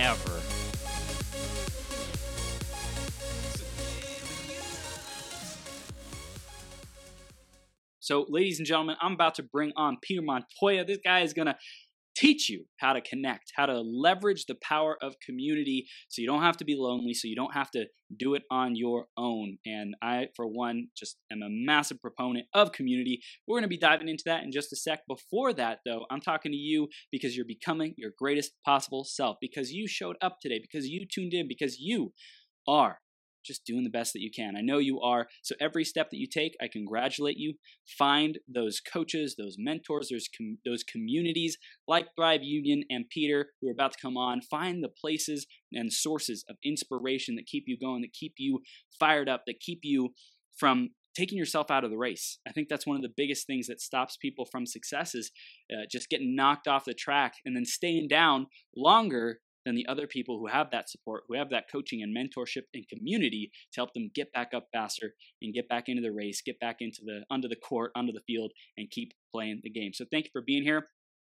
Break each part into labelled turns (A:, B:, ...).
A: ever. So, ladies and gentlemen, I'm about to bring on Peter Montoya. This guy is going to teach you how to connect, how to leverage the power of community so you don't have to be lonely, so you don't have to do it on your own. And I, for one, just am a massive proponent of community. We're going to be diving into that in just a sec. Before that, though, I'm talking to you because you're becoming your greatest possible self, because you showed up today, because you tuned in, because you are just doing the best that you can. I know you are. So every step that you take, I congratulate you. Find those coaches, those mentors, those com- those communities like Thrive Union and Peter who are about to come on. Find the places and sources of inspiration that keep you going, that keep you fired up, that keep you from taking yourself out of the race. I think that's one of the biggest things that stops people from success is uh, just getting knocked off the track and then staying down longer than the other people who have that support, who have that coaching and mentorship and community to help them get back up faster and get back into the race, get back into the under the court, under the field, and keep playing the game. So thank you for being here.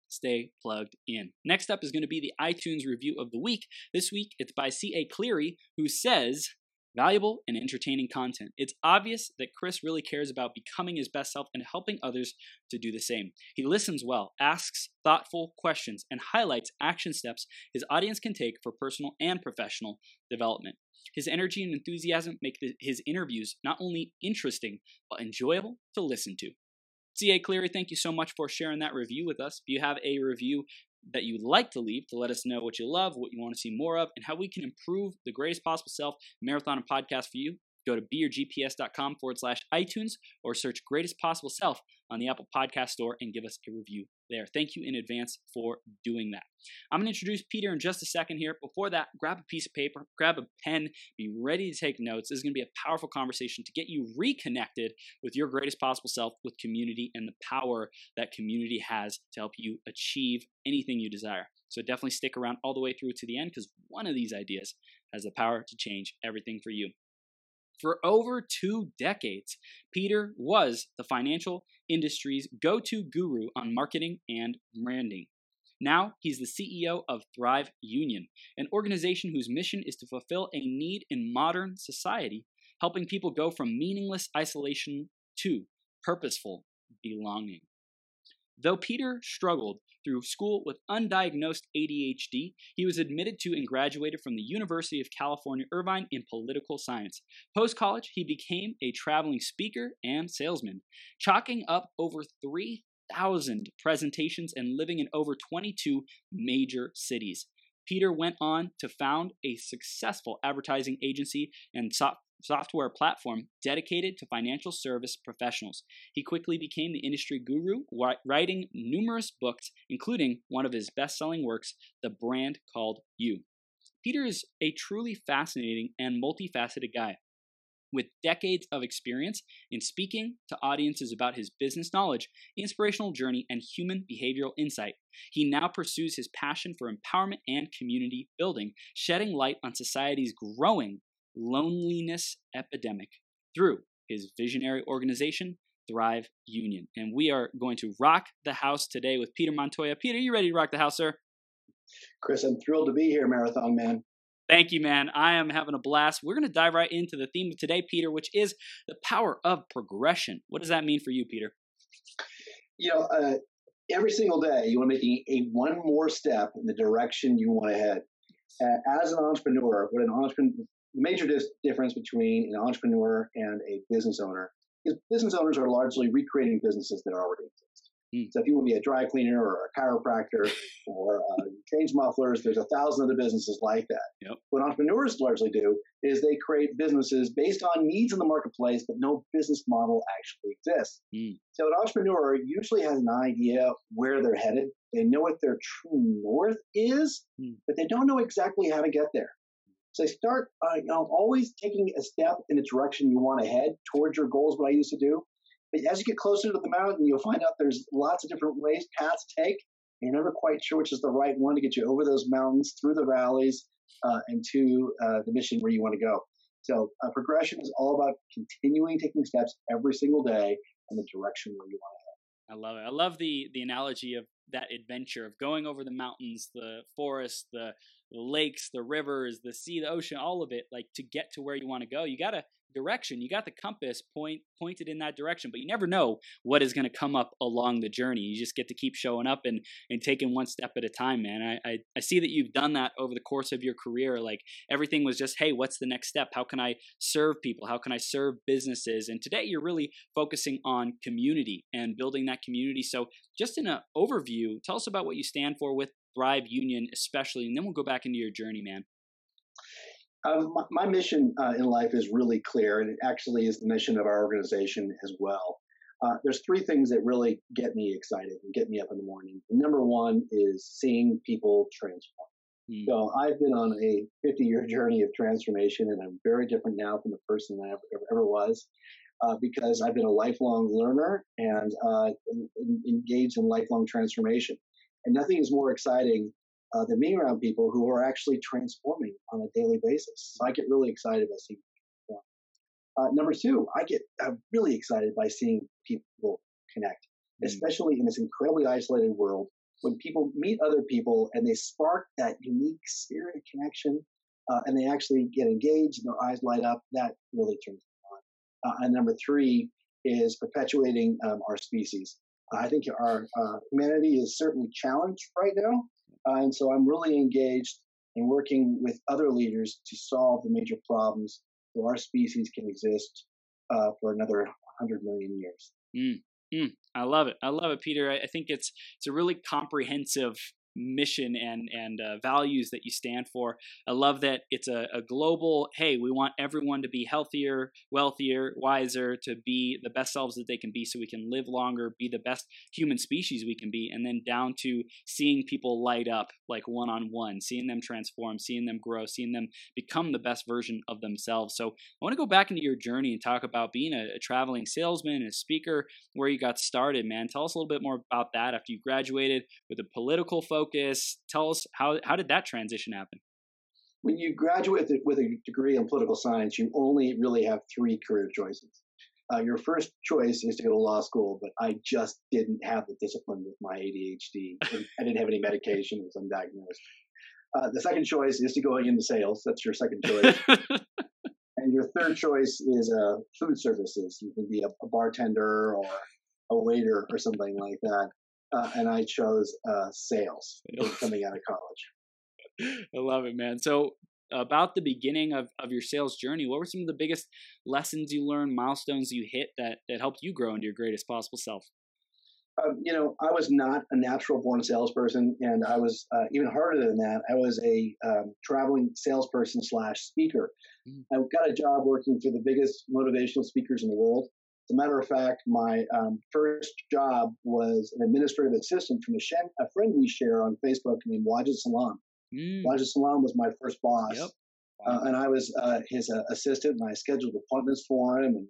A: Stay plugged in. Next up is going to be the iTunes review of the week. This week it's by C.A. Cleary, who says, valuable and entertaining content. It's obvious that Chris really cares about becoming his best self and helping others to do the same. He listens well, asks thoughtful questions, and highlights action steps his audience can take for personal and professional development. His energy and enthusiasm make the, his interviews not only interesting, but enjoyable to listen to. C.A. Cleary, thank you so much for sharing that review with us. If you have a review that you'd like to leave to let us know what you love, what you want to see more of, and how we can improve the greatest possible self marathon and podcast for you. Go to beyourgps.com forward slash iTunes or search greatest possible self on the Apple Podcast Store and give us a review there. Thank you in advance for doing that. I'm going to introduce Peter in just a second here. Before that, grab a piece of paper, grab a pen, be ready to take notes. This is going to be a powerful conversation to get you reconnected with your greatest possible self, with community, and the power that community has to help you achieve anything you desire. So definitely stick around all the way through to the end because one of these ideas has the power to change everything for you. For over two decades, Peter was the financial industry's go to guru on marketing and branding. Now, he's the CEO of Thrive Union, an organization whose mission is to fulfill a need in modern society, helping people go from meaningless isolation to purposeful belonging. Though Peter struggled through school with undiagnosed ADHD, he was admitted to and graduated from the University of California, Irvine in political science. Post college, he became a traveling speaker and salesman, chalking up over 3,000 presentations and living in over 22 major cities. Peter went on to found a successful advertising agency and software platform dedicated to financial service professionals. He quickly became the industry guru, writing numerous books, including one of his best selling works, The Brand Called You. Peter is a truly fascinating and multifaceted guy. With decades of experience in speaking to audiences about his business knowledge, inspirational journey, and human behavioral insight, he now pursues his passion for empowerment and community building, shedding light on society's growing loneliness epidemic through his visionary organization, Thrive Union. And we are going to rock the house today with Peter Montoya. Peter, you ready to rock the house, sir?
B: Chris, I'm thrilled to be here, Marathon Man.
A: Thank you, man. I am having a blast. We're going to dive right into the theme of today, Peter, which is the power of progression. What does that mean for you, Peter?
B: You know, uh, every single day you want to make a, a, one more step in the direction you want to head. Uh, as an entrepreneur, what an entrepreneur the major dis- difference between an entrepreneur and a business owner is business owners are largely recreating businesses that already exist. Mm. So if you want to be a dry cleaner or a chiropractor or uh, change mufflers, there's a thousand other businesses like that.
A: Yep.
B: What entrepreneurs largely do is they create businesses based on needs in the marketplace, but no business model actually exists.
A: Mm.
B: So an entrepreneur usually has an idea where they're headed. They know what their true north is,
A: Mm.
B: but they don't know exactly how to get there. So they start, uh, you know, always taking a step in the direction you want to head towards your goals. What I used to do, but as you get closer to the mountain, you'll find out there's lots of different ways, paths to take. And you're never quite sure which is the right one to get you over those mountains, through the valleys, uh, and to uh, the mission where you want to go. So uh, progression is all about continuing taking steps every single day in the direction where you want to head.
A: I love it. I love the the analogy of that adventure of going over the mountains, the forest, the, the lakes, the rivers, the sea, the ocean, all of it. Like to get to where you want to go, you got a direction. You got the compass point pointed in that direction, but you never know what is going to come up along the journey. You just get to keep showing up and and taking one step at a time, man. I, I I see that you've done that over the course of your career. Like everything was just, hey, what's the next step? How can I serve people? How can I serve businesses? And today you're really focusing on community and building that community. So just in an overview, tell us about what you stand for with Thrive Union, especially, and then we'll go back into your journey, man.
B: Um, my, my, mission uh, in life is really clear, and it actually is the mission of our organization as well. Uh, there's three things that really get me excited and get me up in the morning. Number one is seeing people transform. Mm. So I've been on a 50 year journey of transformation, and I'm very different now from the person that I ever, ever, ever was. Uh, because I've been a lifelong learner and uh, engaged in lifelong transformation. And nothing is more exciting uh, than being around people who are actually transforming on a daily basis. So I get really excited by seeing people. Uh, number two, I get really excited by seeing people connect, mm. especially in this incredibly isolated world. When people meet other people and they spark that unique spirit of connection, uh, and they actually get engaged and their eyes light up, that really turns me on. Uh, and number three is perpetuating um, our species. I think our uh, humanity is certainly challenged right now, uh, and so I'm really engaged in working with other leaders to solve the major problems so our species can exist uh, for another 100 million years.
A: Mm, mm, I love it. I love it, Peter. I, I think it's it's a really comprehensive mission and and uh, values that you stand for. I love that it's a, a, global. Hey, we want everyone to be healthier, wealthier, wiser, to be the best selves that they can be, so we can live longer, be the best human species we can be, and then down to seeing people light up like one on one, seeing them transform, seeing them grow, seeing them become the best version of themselves. So I want to go back into your journey and talk about being a, a traveling salesman and a speaker, where you got started, man. Tell us a little bit more about that after you graduated with a political focus focus. Tell us how how did that transition happen?
B: When you graduate with a degree in political science, you only really have three career choices. Uh, your first choice is to go to law school, but I just didn't have the discipline with my ADHD. I didn't have any medication; it was undiagnosed. Uh, the second choice is to go into sales. That's your second choice. and your third choice is uh, food services. You can be a, a bartender or a waiter or something like that uh, and I chose uh, sales coming out of college.
A: I love it, man. So, about the beginning of, of your sales journey, what were some of the biggest lessons you learned, milestones you hit that, that helped you grow into your greatest possible self?
B: Um, you know, I was not a natural born salesperson, and I was uh, even harder than that. I was a um, traveling salesperson slash speaker. Mm. I got a job working for the biggest motivational speakers in the world. As a matter of fact, my um, first job was an administrative assistant from a, a, friend we share on Facebook named Wajid Salam. Mm. Wajid Salam was my first boss. Yep. Uh, and I was uh, his uh, assistant, and I scheduled appointments for him and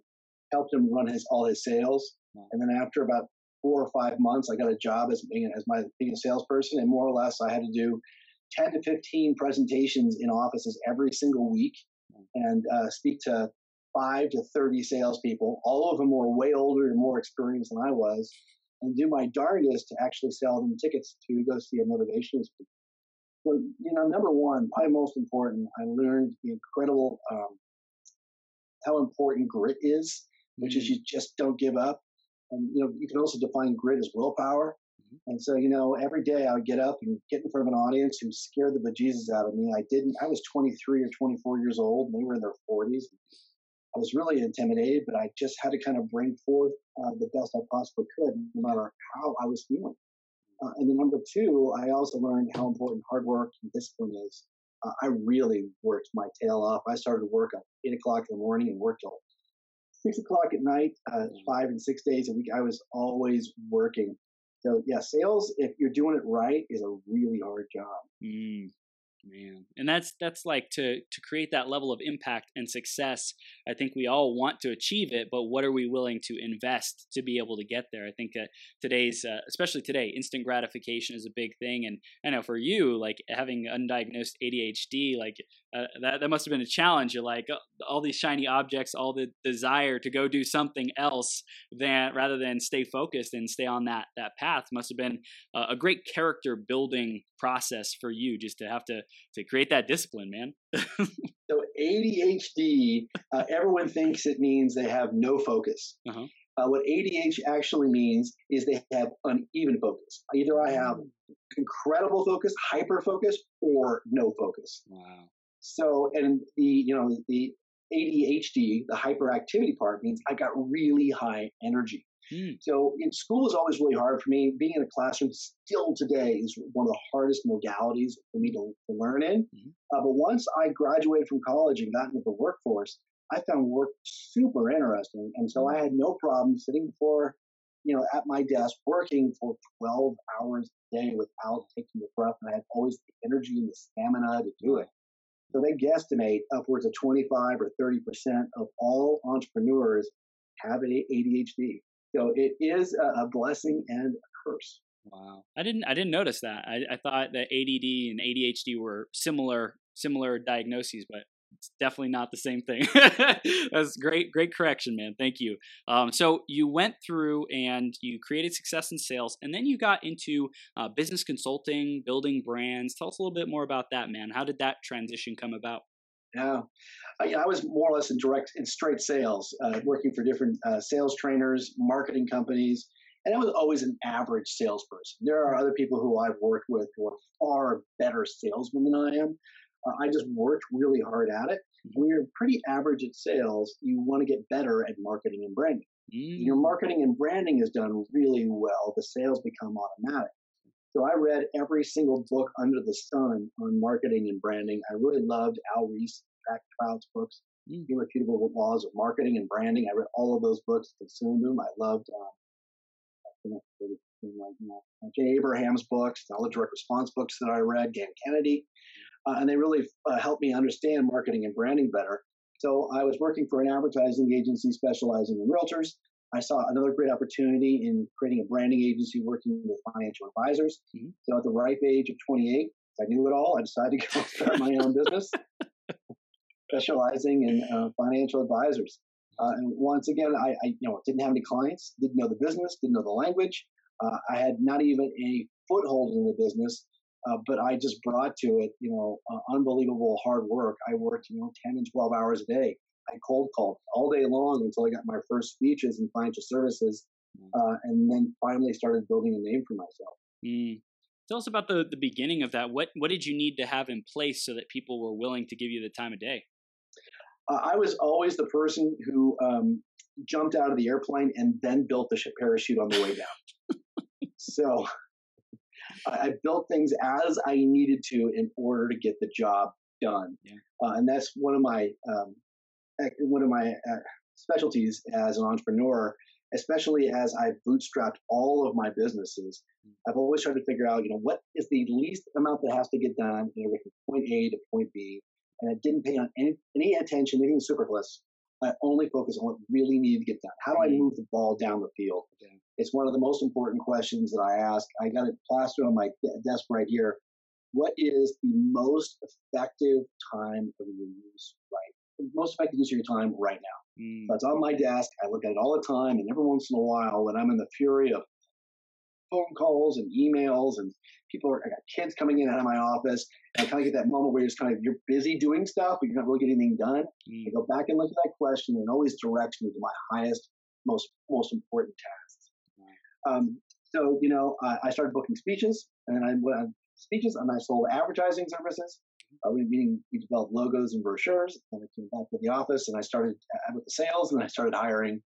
B: helped him run his all his sales. Wow. And then after about four or five months, I got a job as being as my being a salesperson, and more or less, I had to do ten to fifteen presentations in offices every single week, and uh, speak to five to 30 salespeople. All of them were way older and more experienced than I was, and do my darndest to actually sell them tickets to go see a motivational speaker. So, you know, number one, probably most important, I learned the incredible um, how important grit is, which mm-hmm. is you just don't give up. And you know, you can also define grit as willpower. Mm-hmm. And so, you know, every day I would get up and get in front of an audience who scared the bejesus out of me. I didn't. I was 23 or 24 years old, and they were in their 40s I was really intimidated, but I just had to kind of bring forth uh, the best I possibly could, no matter how I was feeling. Uh, and then number two, I also learned how important hard work and discipline is. Uh, I really worked my tail off. I started to work at eight o'clock in the morning and worked till six o'clock at night, uh, five and six days a week. I was always working. So yeah, sales, if you're doing it right, is a really hard job.
A: Mm man and that's that's like to to create that level of impact and success i think we all want to achieve it but what are we willing to invest to be able to get there? I think uh, today's uh, especially today instant gratification is a big thing and i know for you like having undiagnosed adhd like uh, that, that must have been a challenge you're like uh, all these shiny objects all the desire to go do something else than rather than stay focused and stay on that that path must have been a great character building process for you just to have to to create that discipline, man.
B: so ADHD, uh, everyone thinks it means they have no focus. Uh-huh. Uh, what ADHD actually means is they have uneven focus. Either I have mm. incredible focus, hyper focus, or no focus.
A: Wow.
B: So, and the you know the ADHD, the hyperactivity part means I got really high energy. Mm. So in school is always really hard for me. Being in a classroom still today is one of the hardest modalities for me to, to learn in. Mm-hmm. Uh, but once I graduated from college and got into the workforce, I found work super interesting. And so I had no problem sitting before, you know, at my desk working for 12 hours a day without taking a breath. And I had always the energy and the stamina to do it. So they guesstimate upwards of 25 or 30% of all entrepreneurs have an ADHD. So it is a, blessing and a curse.
A: Wow, I didn't I didn't notice that. I, I thought that ADD and ADHD were similar similar diagnoses, but it's definitely not the same thing. That's great, great correction, man. Thank you. Um, so you went through and you created success in sales, and then you got into uh, business consulting, building brands. Tell us a little bit more about that, man. How did that transition come about?
B: Yeah, I, I, was more or less in direct in straight sales, uh, working for different uh, sales trainers, marketing companies, and I was always an average salesperson. There are other people who I've worked with who are far better salesmen than I am. Uh, I just worked really hard at it. Mm-hmm. When you're pretty average at sales, you want to get better at marketing and branding. Mm. Your marketing and branding is done really well. The sales become automatic. So I read every single book under the sun on marketing and branding. I really loved Al Ries, Jack Trout's books, mm. Irrefutable Laws of Marketing and Branding. I read all of those books, consumed them. I loved uh, Jay Abraham's books, all the direct response books that I read, Dan Kennedy, uh, and they really uh, helped me understand marketing and branding better. So I was working for an advertising agency specializing in realtors. I saw another great opportunity in creating a branding agency working with financial advisors. Mm-hmm. So at the ripe age of 28, I knew it all. I decided to go start my own business, specializing in uh, financial advisors. Uh, and once again, I, I, you know didn't have any clients, didn't know the business, didn't know the language. Uh, I had not even a foothold in the business, uh, but I just brought to it, you know, uh, unbelievable hard work. I worked, you know, 10 and 12 hours a day I cold called all day long until I got my first speeches in financial services, mm. uh, and then finally started building a name for myself.
A: Mm. Tell us about the, the beginning of that. What what did you need to have in place so that people were willing to give you the time of day?
B: Uh, I was always the person who um, jumped out of the airplane and then built the parachute on the way down. so I built things as I needed to in order to get the job done. Yeah. Uh, and that's one of my um, one of my uh, specialties as an entrepreneur, especially as I've bootstrapped all of my businesses. I've always tried to figure out, you know, what is the least amount that has to get done, you know, from point A to point B. And I didn't pay on any, any attention, anything superfluous. I only focus on what really needed to get done. How do I mm. move the ball down the field? Okay. It's one of the most important questions that I ask. I got it plastered on my desk right here. What is the most effective time of your use right most effective use of your time right now. Mm. It's on my desk. I look at it all the time, and every once in a while, when I'm in the fury of phone calls and emails and people are, I got kids coming in out of my office, and I kind of get that moment where you're just kind of you're busy doing stuff, but you're not really getting anything done. Mm. I go back and look at that question, and it always directs me to my highest, most most important tasks. Mm. Um, so you know, I started booking speeches, and then I went on speeches, and I sold advertising services. Uh, we meeting, we developed logos and brochures. Then I came back to the office and I started uh, with the sales, and I started hiring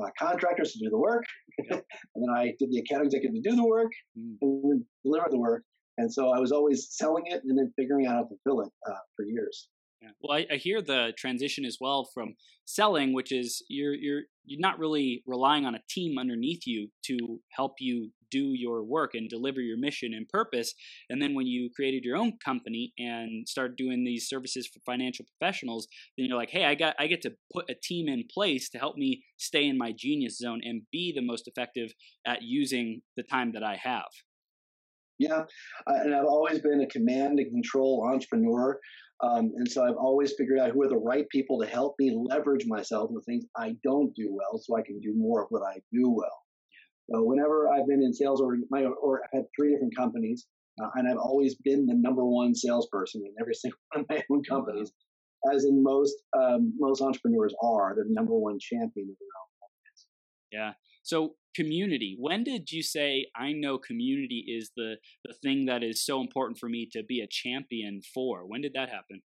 B: uh, contractors to do the work, and then I did the account executive to do the work mm. and deliver the work. And so I was always selling it and then figuring out how to fulfill it uh, for years.
A: Yeah. Well, I, I, hear the transition as well from selling, which is you're you're you're not really relying on a team underneath you to help you do your work and deliver your mission and purpose. And then when you created your own company and started doing these services for financial professionals, then you're like, hey, I got I get to put a team in place to help me stay in my genius zone and be the most effective at using the time that I have.
B: Yeah, and I've always been a command and control entrepreneur. Um, and so I've always figured out who are the right people to help me leverage myself in the things I don't do well so I can do more of what I do well. So whenever I've been in sales or, my, or I've had three different companies, uh, and I've always been the number one salesperson in every single one of my own companies, as in most um, most entrepreneurs are, the number one champion of their own companies.
A: Yeah. So community. When did you say I know community is the the thing that is so important for me to be a champion for? When did that happen?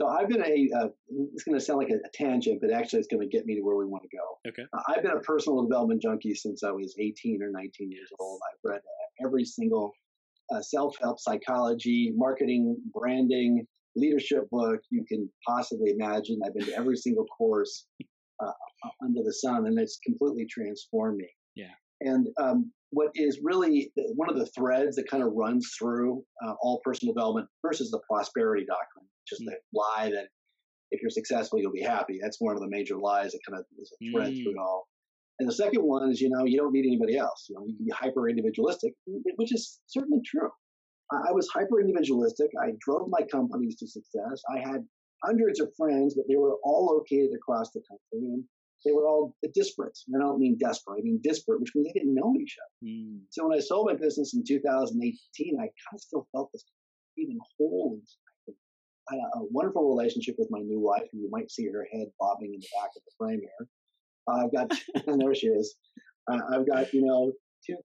B: So I've been a. Uh, it's going to sound like a, a, tangent, but actually, it's going to get me to where we want to go.
A: Okay.
B: Uh, I've been a personal development junkie since I was 18 or 19 years old. I've read uh, every single uh, self-help, psychology, marketing, branding, leadership book you can possibly imagine. I've been to every single course uh, under the sun, and it's completely transformed me.
A: Yeah.
B: And um, what is really one of the threads that kind of runs through uh, all personal development versus the prosperity doctrine, just mm. the lie that if you're successful, you'll be happy. That's one of the major lies that kind of is a thread mm. through it mm. all. And the second one is, you know, you don't need anybody else. You know, you can be hyper individualistic, which is certainly true. I was hyper individualistic. I drove my companies to success. I had hundreds of friends, but they were all located across the country. And they were all disparate. And I don't mean desperate, I mean disparate, which means they didn't know each other. Mm. So when I sold my business in 2018, I kind of still felt this even whole Had a wonderful relationship with my new wife, and you might see her head bobbing in the back of the frame here. Uh, I've got, there she is. Uh, I've got, you know, two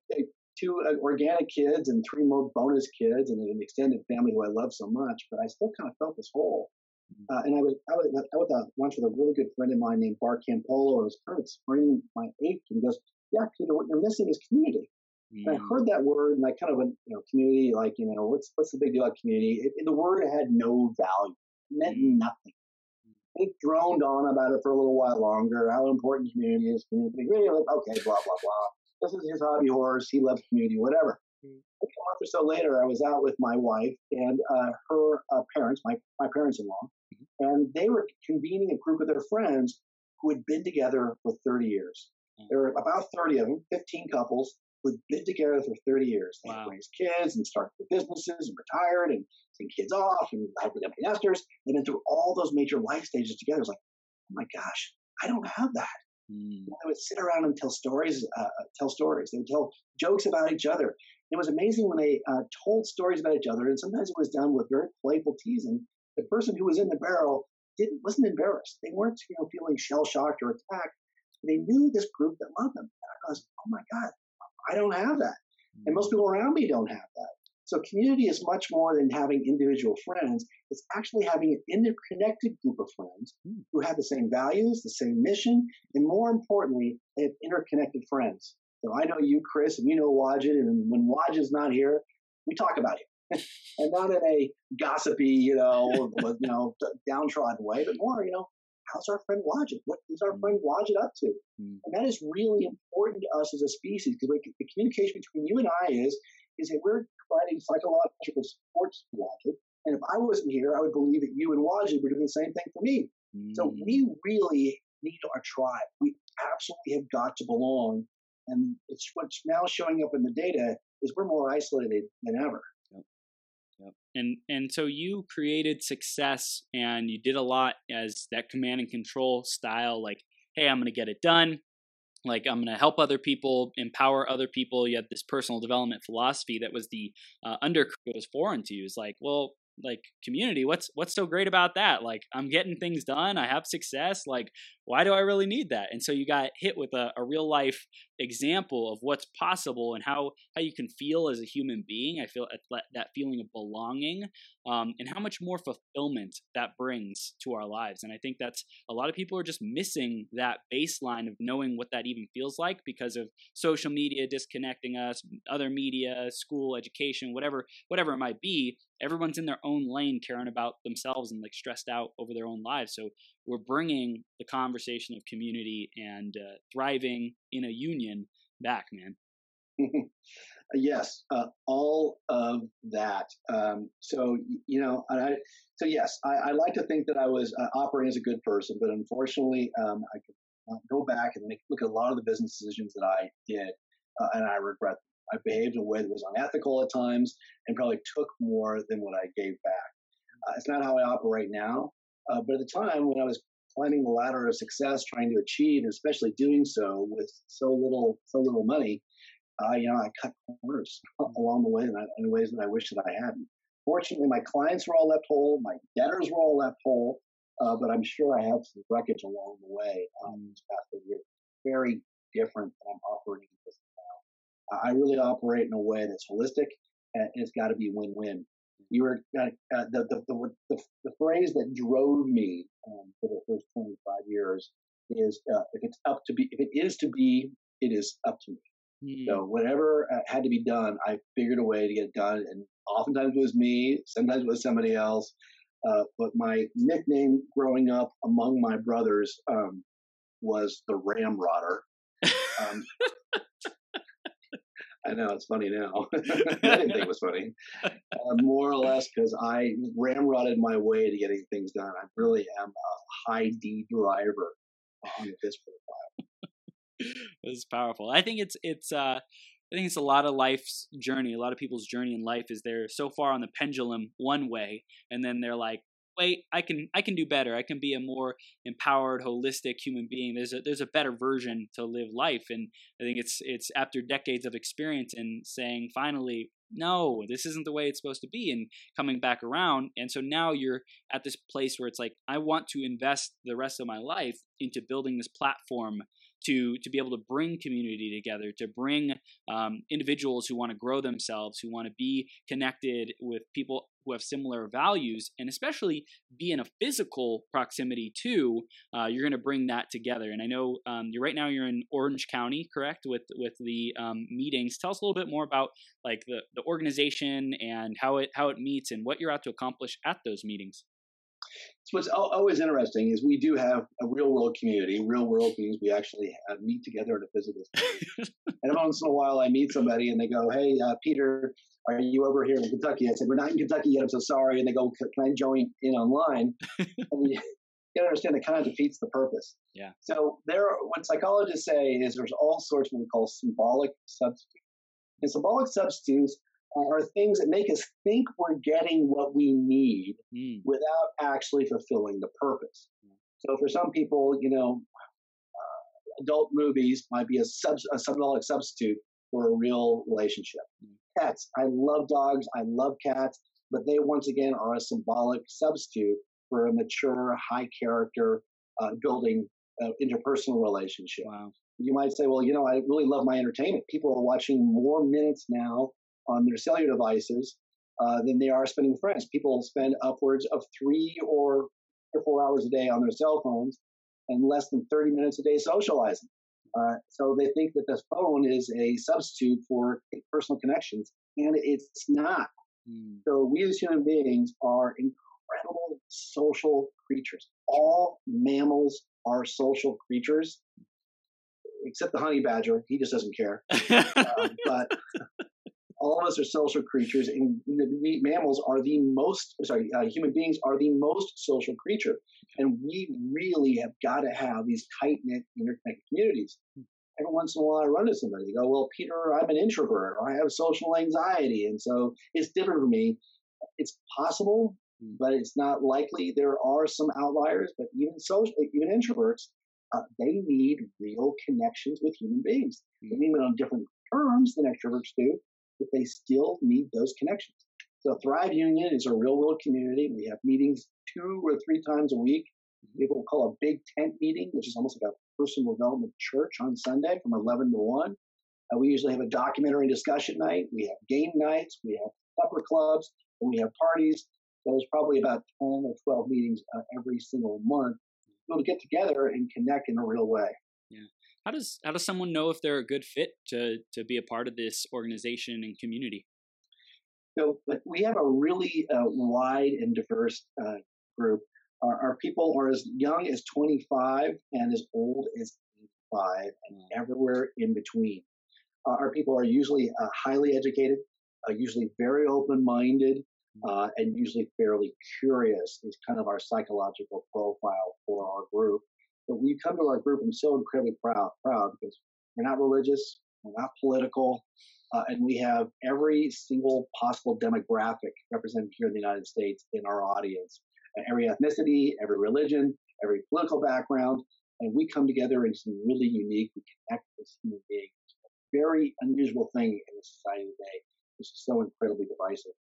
B: two uh, organic kids and three more bonus kids and an extended family who I love so much, but I still kind of felt this hole. Uh, and I was I was I was at lunch with a really good friend of mine named Bart Campolo, and I was kind of explaining my ache, and he goes, "Yeah, Peter, what you're missing is community." Mm. And I mm. heard that word, and I kind of went, you know, community, like you know, what's what's the big deal about community? It, the word had no value, it meant mm. nothing. They droned on about it for a little while longer. How important community is, community. Really, like, okay, blah blah blah. This is his hobby horse. He loves community, whatever. Mm. A month or so later, I was out with my wife and uh, her uh, parents, my my parents-in-law, and they were convening a group of their friends who had been together for 30 years. Mm. There were about 30 of them, 15 couples who had been together for 30 years. They wow. raised kids and started their businesses and retired and sent kids off and had with empty nesters. They've been through all those major life stages together. It's like, oh my gosh, I don't have that. Mm. They would sit around and tell stories, uh, tell stories. They would tell jokes about each other. It was amazing when they uh, told stories about each other, and sometimes it was done with very playful teasing the person who was in the barrel didn't wasn't embarrassed. They weren't you know feeling shell shocked or attacked. They knew this group that loved them. And I was, oh my God, I don't have that, and most people around me don't have that. So community is much more than having individual friends. It's actually having an interconnected group of friends hmm. who have the same values, the same mission, and more importantly, they have interconnected friends. So I know you, Chris, and you know Wajid, and when Wajid's not here, we talk about him. and not in a gossipy, you know, you know, downtrodden way, but more, you know, how's our friend Wajid? What is our friend Wajid up to? Mm. And that is really important to us as a species because the communication between you and I is is that we're providing psychological support to Wajid. And if I wasn't here, I would believe that you and Wajid were doing the same thing for me. Mm. So we really need our tribe. We absolutely have got to belong. And it's what's now showing up in the data is we're more isolated than ever.
A: And and so you created success and you did a lot as that command and control style like hey I'm going to get it done. Like I'm going to help other people, empower other people. You had this personal development philosophy that was the uh, was foreign to you. It's like, well, like community what's what's so great about that? Like i'm getting things done. I have success. Like why do i really need that? And so you got hit with a, a real life example of what's possible and how how you can feel as a human being. I feel that feeling of belonging um, and how much more fulfillment that brings to our lives. And I think that's a lot of people are just missing that baseline of knowing what that even feels like because of social media disconnecting us, other media, school, education, whatever whatever it might be. Everyone's in their own lane, caring about themselves and like stressed out over their own lives. So we're bringing the conversation of community and uh, thriving in a union back, man.
B: yes, uh, all of that. Um, so you know, I, so yes, I, I, like to think that I was uh, operating as a good person, but unfortunately, um, I could go back and make, look at a lot of the business decisions that I did, uh, and I regret. Them. I behaved in a way that was unethical at times, and probably took more than what I gave back. Uh, it's not how I operate now, uh, but at the time when I was climbing the ladder of success, trying to achieve, and especially doing so with so little so little money, uh, you know, I cut corners along the way in, in ways that I wish that I hadn't. Fortunately, my clients were all left whole, my debtors were all left whole, uh, but I'm sure I have some wreckage along the way um, year. Very different than I'm operating this now. I really operate in a way that's holistic, and it's got to be win-win. You were uh, uh, the, the, the, the, phrase that drove me um, for the first 25 years is uh, if it's up to be, if it is to be, it is up to me. Mm. So whatever uh, had to be done, I figured a way to get it done. And oftentimes it was me, sometimes it was somebody else. Uh, but my nickname growing up among my brothers um, was the Ramrodder. Um, I know it's funny now. I didn't think it was funny. Uh, more or less because I ramrodded my way to getting things done. I really am a high D driver on the DISC profile.
A: this is powerful. I think it's it's uh I think it's a lot of life's journey. A lot of people's journey in life is they're so far on the pendulum one way, and then they're like, wait, I can I can do better. I can be a more empowered, holistic human being. There's a there's a better version to live life, and I think it's it's after decades of experience and saying finally, no, this isn't the way it's supposed to be, and coming back around. And so now you're at this place where it's like I want to invest the rest of my life into building this platform to to be able to bring community together, to bring um, individuals who want to grow themselves, who want to be connected with people who have similar values, and especially be in a physical proximity too. Uh, you're going to bring that together. And I know um, you're right now you're in Orange County, correct? With with the um, meetings. Tell us a little bit more about like the the organization and how it how it meets and what you're out to accomplish at those meetings.
B: So what's always interesting is we do have a real world community. Real world means we actually have, meet together in a physical space. and once in a while, I meet somebody and they go, "Hey, uh, Peter, are you over here in Kentucky?" I said, "We're not in Kentucky yet. I'm so sorry." And they go, "Can I join in online?" and you, you understand it kind of defeats the purpose.
A: Yeah.
B: So there, what psychologists say is there's all sorts of what we call symbolic substitutes. And symbolic substitutes are things that make us think we're getting what we need mm. without actually fulfilling the purpose. So for some people, you know, uh, adult movies might be a, sub, a symbolic substitute for a real relationship. Mm. Pets, I love dogs, I love cats, but they once again are a symbolic substitute for a mature, high character, uh, building uh, interpersonal relationship.
A: Wow.
B: You might say, well, you know, I really love my entertainment. People are watching more minutes now on their cellular devices uh, than they are spending with friends. People spend upwards of three or, or four hours a day on their cell phones and less than 30 minutes a day socializing. Uh, so they think that the phone is a substitute for personal connections, and it's not. Mm. So we as human beings are incredible social creatures. All mammals are social creatures, except the honey badger. He just doesn't care. uh, but all of us are social creatures, and we mammals are the most, sorry, uh, human beings are the most social creature. And we really have got to have these tight knit, interconnected communities. Every once in a while, I run into somebody, they go, Well, Peter, I'm an introvert, or I have social anxiety. And so it's different for me. It's possible, hmm. but it's not likely. There are some outliers, but even social, even introverts, uh, they need real connections with human beings. They need them on different terms than extroverts do, but they still need those connections. So Thrive Union is a real world community. We have meetings two or three times a week. we People call a big tent meeting, which is almost like a Personal Development Church on Sunday from 11 to 1. Uh, we usually have a documentary discussion night. We have game nights. We have supper clubs. And we have parties. So there's probably about 10 or 12 meetings uh, every single month. We'll get together and connect in a real way.
A: Yeah. How does how does someone know if they're a good fit to to be a part of this organization and community?
B: So we have a really uh, wide and diverse uh, group. Our, our, people are as young as 25 and as old as 85 and everywhere in between. Uh, our people are usually uh, highly educated, uh, usually very open-minded, uh, and usually fairly curious is kind of our psychological profile for our group. But when you come to our group, I'm so incredibly proud, proud because we're not religious, we're not political, uh, and we have every single possible demographic represented here in the United States in our audience. every ethnicity, every religion, every political background, and we come together in some really unique, we connect as human beings. Very unusual thing in the society today. It's so incredibly divisive.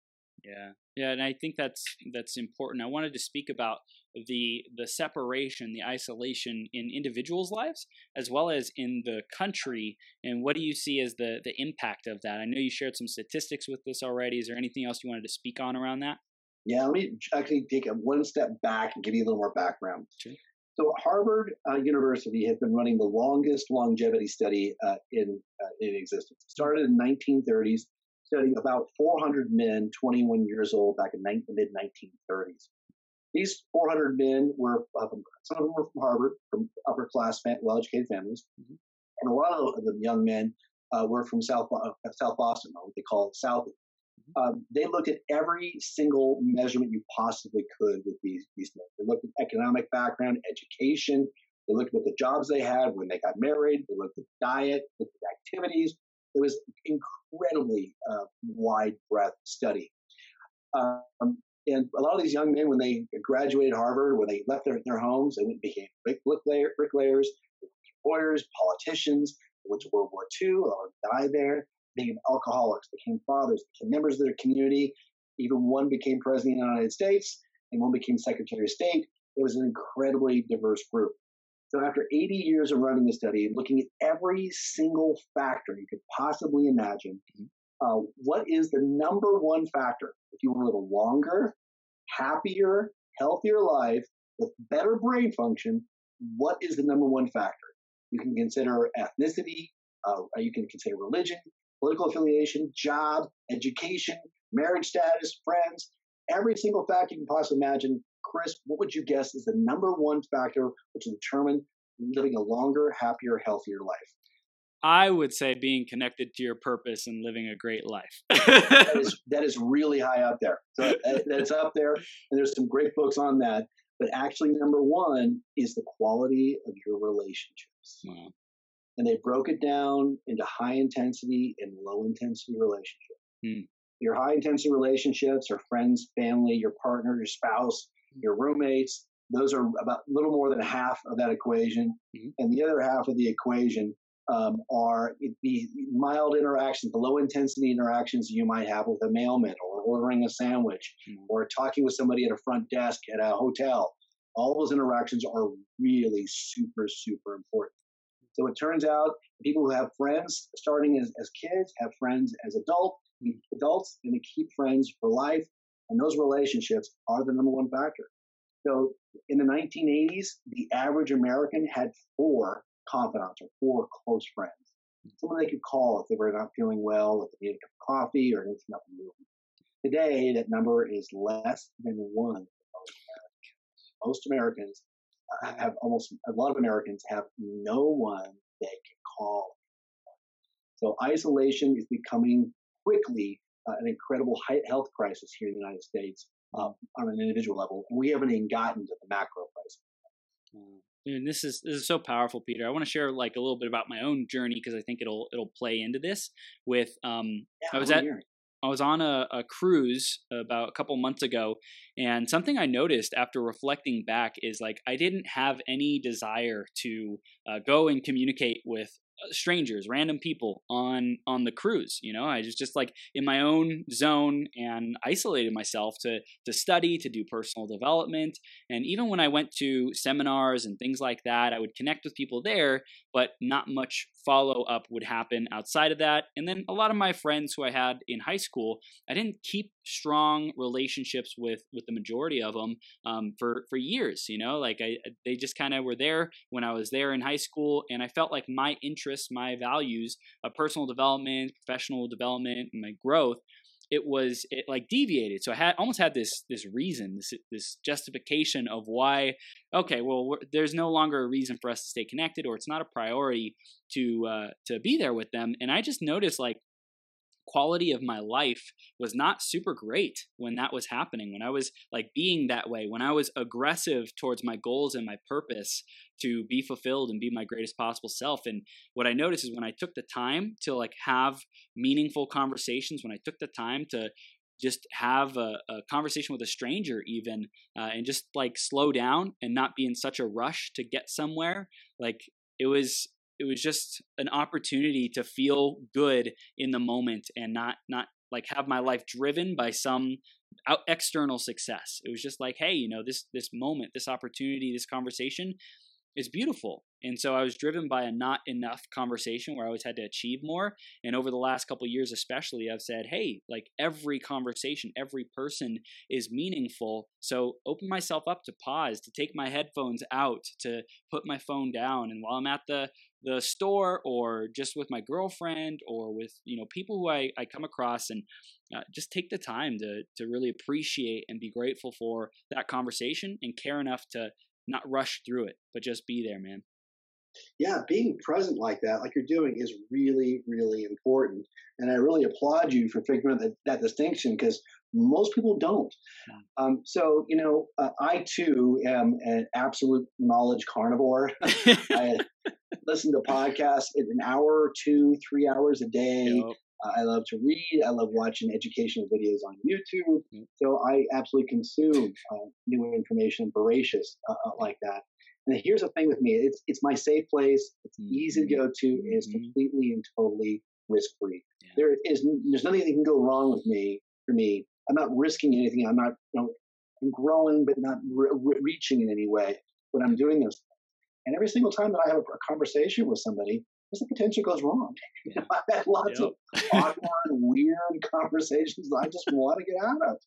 A: Yeah, yeah, and I think that's that's important. I wanted to speak about the the separation, the isolation in individuals' lives as well as in the country. And what do you see as the the impact of that? I know you shared some statistics with us already. Is there anything else you wanted to speak on around that?
B: Yeah, let me actually take a one step back and give you a little more background. Sure. So Harvard uh, University has been running the longest longevity study uh, in uh, in existence. It started in the 1930s about 400 men 21 years old back in the mid 1930s. These 400 men were, uh, some of them were from Harvard, from upper class, well educated families. Mm-hmm. And a lot of the young men uh, were from South, uh, South Boston, what they call South. Mm-hmm. Um, they looked at every single measurement you possibly could with these, these men. They looked at economic background, education. They looked at what the jobs they had when they got married. They looked at diet, looked at activities. It was incredibly uh, wide breadth study. Um, and a lot of these young men, when they graduated Harvard, when they left their, their homes, they went became bricklayer, bricklayers, lawyers, politicians, went to World War II or died there, became alcoholics, became fathers, became members of their community. Even one became president of the United States, and one became Secretary of State. It was an incredibly diverse group. So after 80 years of running the study, looking at every single factor you could possibly imagine, mm-hmm. uh, what is the number one factor if you want to live a longer, happier, healthier life with better brain function? What is the number one factor? You can consider ethnicity, uh, you can consider religion, political affiliation, job, education, marriage status, friends, every single factor you can possibly imagine Chris, what would you guess is the number one factor which will determine living a longer, happier, healthier life?
A: I would say being connected to your purpose and living a great life.
B: that, is, that is really high up there. So that's up there, and there's some great books on that. But actually, number one is the quality of your relationships. Wow. And they broke it down into high intensity and low intensity relationships. Hmm. Your high intensity relationships are friends, family, your partner, your spouse, your roommates. Those are about a little more than half of that equation. Mm-hmm. And the other half of the equation um, are the mild interactions, the low intensity interactions you might have with a mailman or ordering a sandwich mm-hmm. or talking with somebody at a front desk at a hotel. All those interactions are really super, super important. So it turns out people who have friends starting as, as kids have friends as adult, adults, and they keep friends for life. And those relationships are the number one factor. So in the 1980s, the average American had four confidants or four close friends. Someone they could call if they were not feeling well, if they needed a cup of coffee or needed some movement. Today, that number is less than one. Most Americans have almost a lot of Americans have no one they can call. So isolation is becoming quickly uh, an incredible health crisis here in the United States um, on an individual level, and we haven't even gotten to the macro crisis.
A: And this is this is so powerful, Peter. I want to share like a little bit about my own journey because I think it'll it'll play into this. With um, yeah, I was at I was on a, a, cruise about a couple months ago, and something I noticed after reflecting back is like I didn't have any desire to uh, go and communicate with strangers, random people on on the cruise. You know, I was just like in my own zone and isolated myself to to study, to do personal development, and even when I went to seminars and things like that, I would connect with people there, but not much follow up would happen outside of that. And then a lot of my friends who I had in high school, I didn't keep strong relationships with with the majority of them um, for for years. You know, like I they just kind of were there when I was there in high school, and I felt like my interests, my values of personal development, professional development, and my growth it was it like deviated. So i had almost had this this reason this this justification of why okay well there's no longer a reason for us to stay connected or it's not a priority to uh to be there with them. And i just noticed like quality of my life was not super great when that was happening. When i was like being that way when i was aggressive towards my goals and my purpose to be fulfilled and be my greatest possible self. And what i noticed is when i took the time to like have meaningful conversations when i took the time to just have a, a conversation with a stranger even uh, and just like slow down and not be in such a rush to get somewhere like it was it was just an opportunity to feel good in the moment and not not like have my life driven by some out external success. It was just like hey you know this this moment this opportunity this conversation is beautiful. And so i was driven by a not enough conversation where i always had to achieve more. And over the last couple years especially i've said hey like every conversation every person is meaningful. So open myself up to pause to take my headphones out to put my phone down. And while i'm at the the store or just with my girlfriend or with you know people who I, I come across and uh, just take the time to to really appreciate and be grateful for that conversation and care enough to not rush through it but just be there man.
B: Yeah being present like that like you're doing is really really important and i really applaud you for figuring out that, that distinction because most people don't. Um, so you know uh, i too am an absolute knowledge carnivore. I, listen to podcasts an hour, two, three hours a day. Yep. Uh, I love to read. I love watching educational videos on YouTube. Mm-hmm. So I absolutely consume uh, new information, voracious uh, uh, like that. And here's the thing with me: it's it's my safe place. It's mm-hmm. easy to go to. Mm-hmm. It's completely and totally risk free. Yeah. There is there's nothing that can go wrong with me. For me, I'm not risking anything. I'm not you know I'm growing, but not re- reaching in any way when I'm doing those and every single time that I have a, conversation with somebody, there's a potential goes wrong. I've had lots yep. of awkward, weird conversations that I just want to get out of.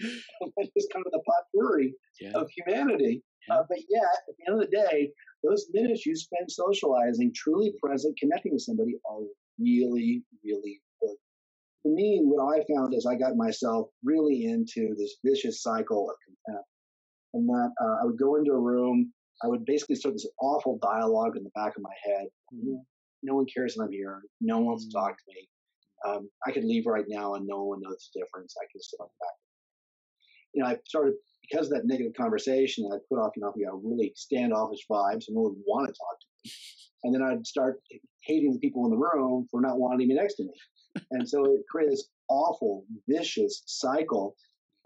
B: it's kind of the potpourri yeah. of humanity. Yeah. Uh, but yet, at the end of the day, those minutes you spend socializing, truly present, connecting with somebody are really, really good. For me, what I found is I got myself really into this vicious cycle of contempt. And that uh, I would go into a room I would basically start this awful dialogue in the back of my head. Mm-hmm. No one cares that I'm here. No one wants to talk to me. Um, I could leave right now and no one knows the difference. I can sit on the back. You know, I started because of that negative conversation. I put off, you know, you know, really standoffish vibes, and no one would want to talk to me. And then I'd start hating the people in the room for not wanting to be next to me. And so it created this awful, vicious cycle,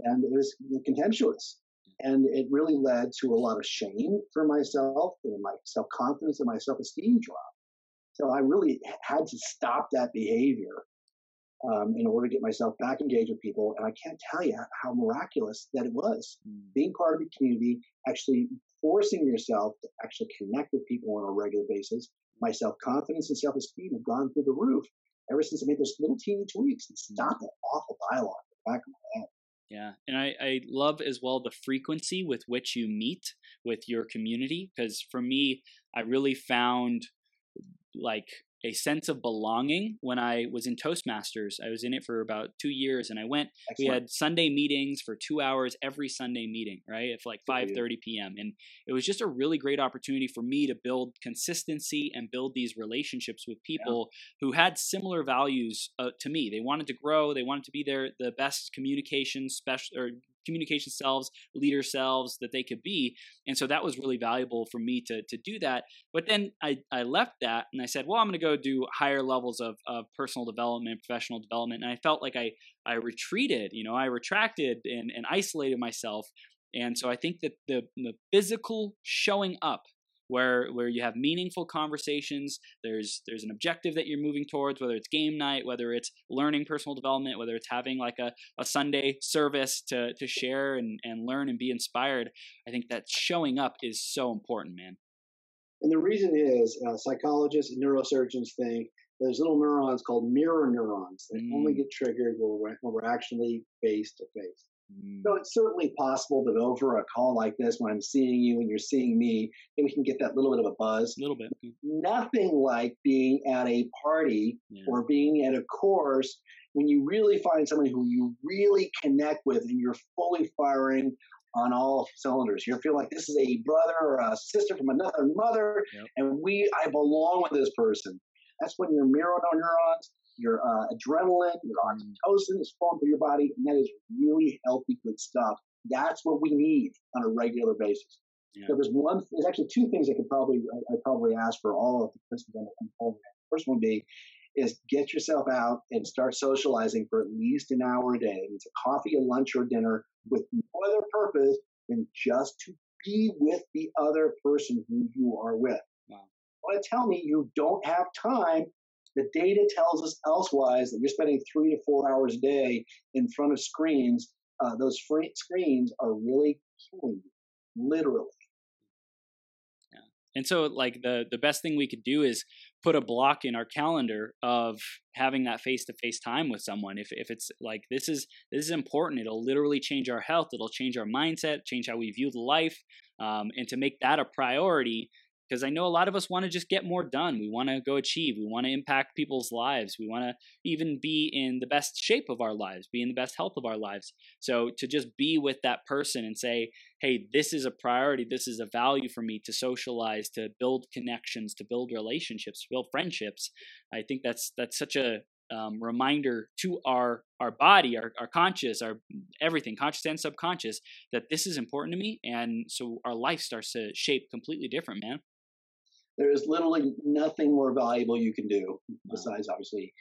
B: and it was contemptuous. And it really led to a lot of shame for myself and my self confidence and my self esteem dropped. So I really had to stop that behavior um, in order to get myself back engaged with people. And I can't tell you how miraculous that it was. Mm. Being part of the community, actually forcing yourself to actually connect with people on a regular basis. My self confidence and self esteem have gone through the roof ever since I made those little teeny tweaks and stopped that awful dialogue in the back of my head.
A: Yeah, and I, I love as well the frequency with which you meet with your community because for me, I really found like a sense of belonging when I was in Toastmasters. I was in it for about two years, and I went. Excellent. We had Sunday meetings for two hours every Sunday meeting, right? At like five thirty p.m. And it was just a really great opportunity for me to build consistency and build these relationships with people yeah. who had similar values uh, to me. They wanted to grow. They wanted to be their the best communication special or communication selves, leader selves that they could be. And so that was really valuable for me to, to do that. But then I, I left that and I said, well, I'm going to go do higher levels of, of personal development, professional development. And I felt like I, I retreated, you know, I retracted and, and isolated myself. And so I think that the, the physical showing up where where you have meaningful conversations. There's there's an objective that you're moving towards, whether it's game night, whether it's learning personal development, whether it's having like a, a Sunday service to to share and, and learn and be inspired. I think that showing up is so important, man.
B: And the reason is uh, psychologists and neurosurgeons think there's little neurons called mirror neurons that mm. only get triggered when we're, when we're actually face to face. Mm. So it's certainly possible that over a call like this, when I'm seeing you and you're seeing me, that we can get that little bit of a buzz.
A: A little bit.
B: Nothing like being at a party yeah. or being at a course when you really find someone who you really connect with and you're fully firing on all cylinders. You feel like this is a brother or a sister from another mother, yep. and we I belong with this person. That's when your mirror neurons your uh, adrenaline, your oxytocin is flowing through your body, and that is really healthy, good stuff. That's what we need on a regular basis. Yeah. So there's one, there's actually two things I could probably, I, probably ask for all of the participants on the. First one would be, is get yourself out and start socializing for at least an hour a day. It's a coffee, a lunch, or dinner with no other purpose than just to be with the other person who you are with. Wow. Want to tell me you don't have time the data tells us elsewise that you're spending three to four hours a day in front of screens. Uh, those screens are really killing you, literally.
A: Yeah. And so, like the the best thing we could do is put a block in our calendar of having that face to face time with someone. If if it's like this is this is important, it'll literally change our health. It'll change our mindset, change how we view the life, um, and to make that a priority because I know a lot of us want to just get more done. We want to go achieve. We want to impact people's lives. We want to even be in the best shape of our lives, be in the best health of our lives. So to just be with that person and say, hey, this is a priority, this is a value for me to socialize, to build connections, to build relationships, build friendships. I think that's that's such a um, reminder to our our body, our, our conscious, our everything, conscious and subconscious, that this is important to me, and so our life starts to shape completely different, man
B: there is literally nothing more valuable you can do besides obviously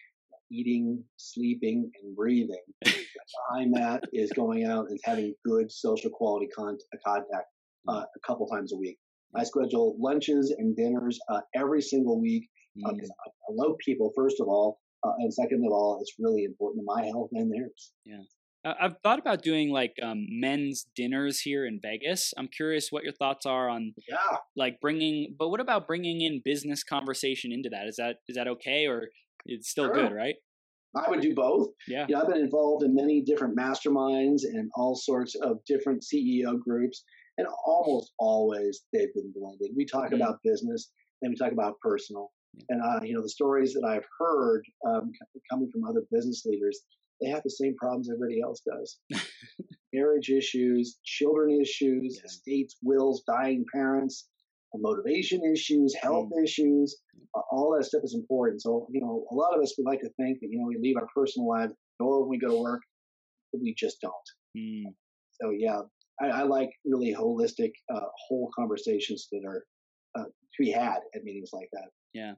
B: eating, sleeping, and breathing. Behind that is going out and having good social quality con- contact uh, a couple times a week. I schedule lunches and dinners uh, every single week because uh, mm. I love people, first of all. Uh, and second of all, it's really important to my health and theirs.
A: Yeah. I've thought about doing like um, men's dinners here in Vegas. I'm curious what your thoughts are on,
B: yeah,
A: like bringing. But what about bringing in business conversation into that? Is that is that okay or it's still sure. good, right?
B: I would do both.
A: Yeah.
B: yeah, I've been involved in many different masterminds and all sorts of different CEO groups, and almost always they've been blended. We talk mm-hmm. about business and we talk about personal. And uh, you know the stories that I've heard um, coming from other business leaders they have the same problems everybody else does marriage issues, children issues, yeah. estates, wills, dying parents, motivation issues, health mm. issues. Uh, all that stuff is important. So, you know, a lot of us would like to think that, you know, we leave our personal lives door when we go to work, but we just don't. Mm. So, yeah, I, I, like really holistic, uh, whole conversations that are be had at meetings like that.
A: Yeah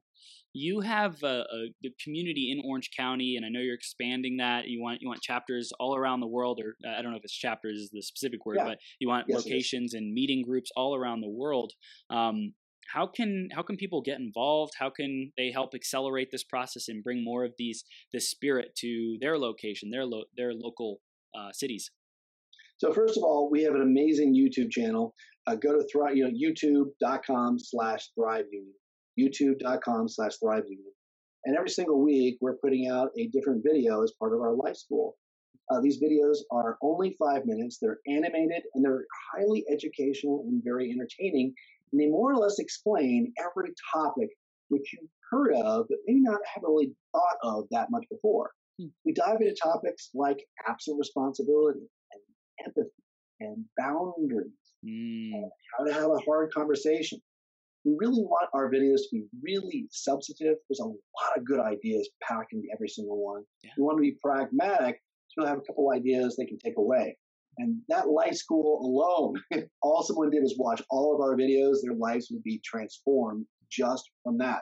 A: you have a, a, community in Orange County, and I know you're expanding that. You want you want chapters all around the world, or I don't know if it's chapters is the specific word, yeah. but you want yes, locations and meeting groups all around the world. Um, how can how can people get involved? How can they help accelerate this process and bring more of these this spirit to their location, their lo- their local uh, cities?
B: So first of all, we have an amazing YouTube channel. Uh, go to thrive, you know, youtube.com slash thrive union youtube.com slash thrive union. And every single week, we're putting out a different video as part of our life school. Uh, these videos are only five minutes. They're animated and they're highly educational and very entertaining. And they more or less explain every topic which you've heard of, but maybe not have really thought of that much before. Hmm. We dive into topics like absent responsibility and empathy and boundaries, mm. how to have a hard conversation, we really want our videos to be really substantive. There's a lot of good ideas packed into every single one. Yeah. We want to be pragmatic, so we'll have a couple ideas they can take away. And that life school alone, if all someone did is watch all of our videos, their lives would be transformed just from that.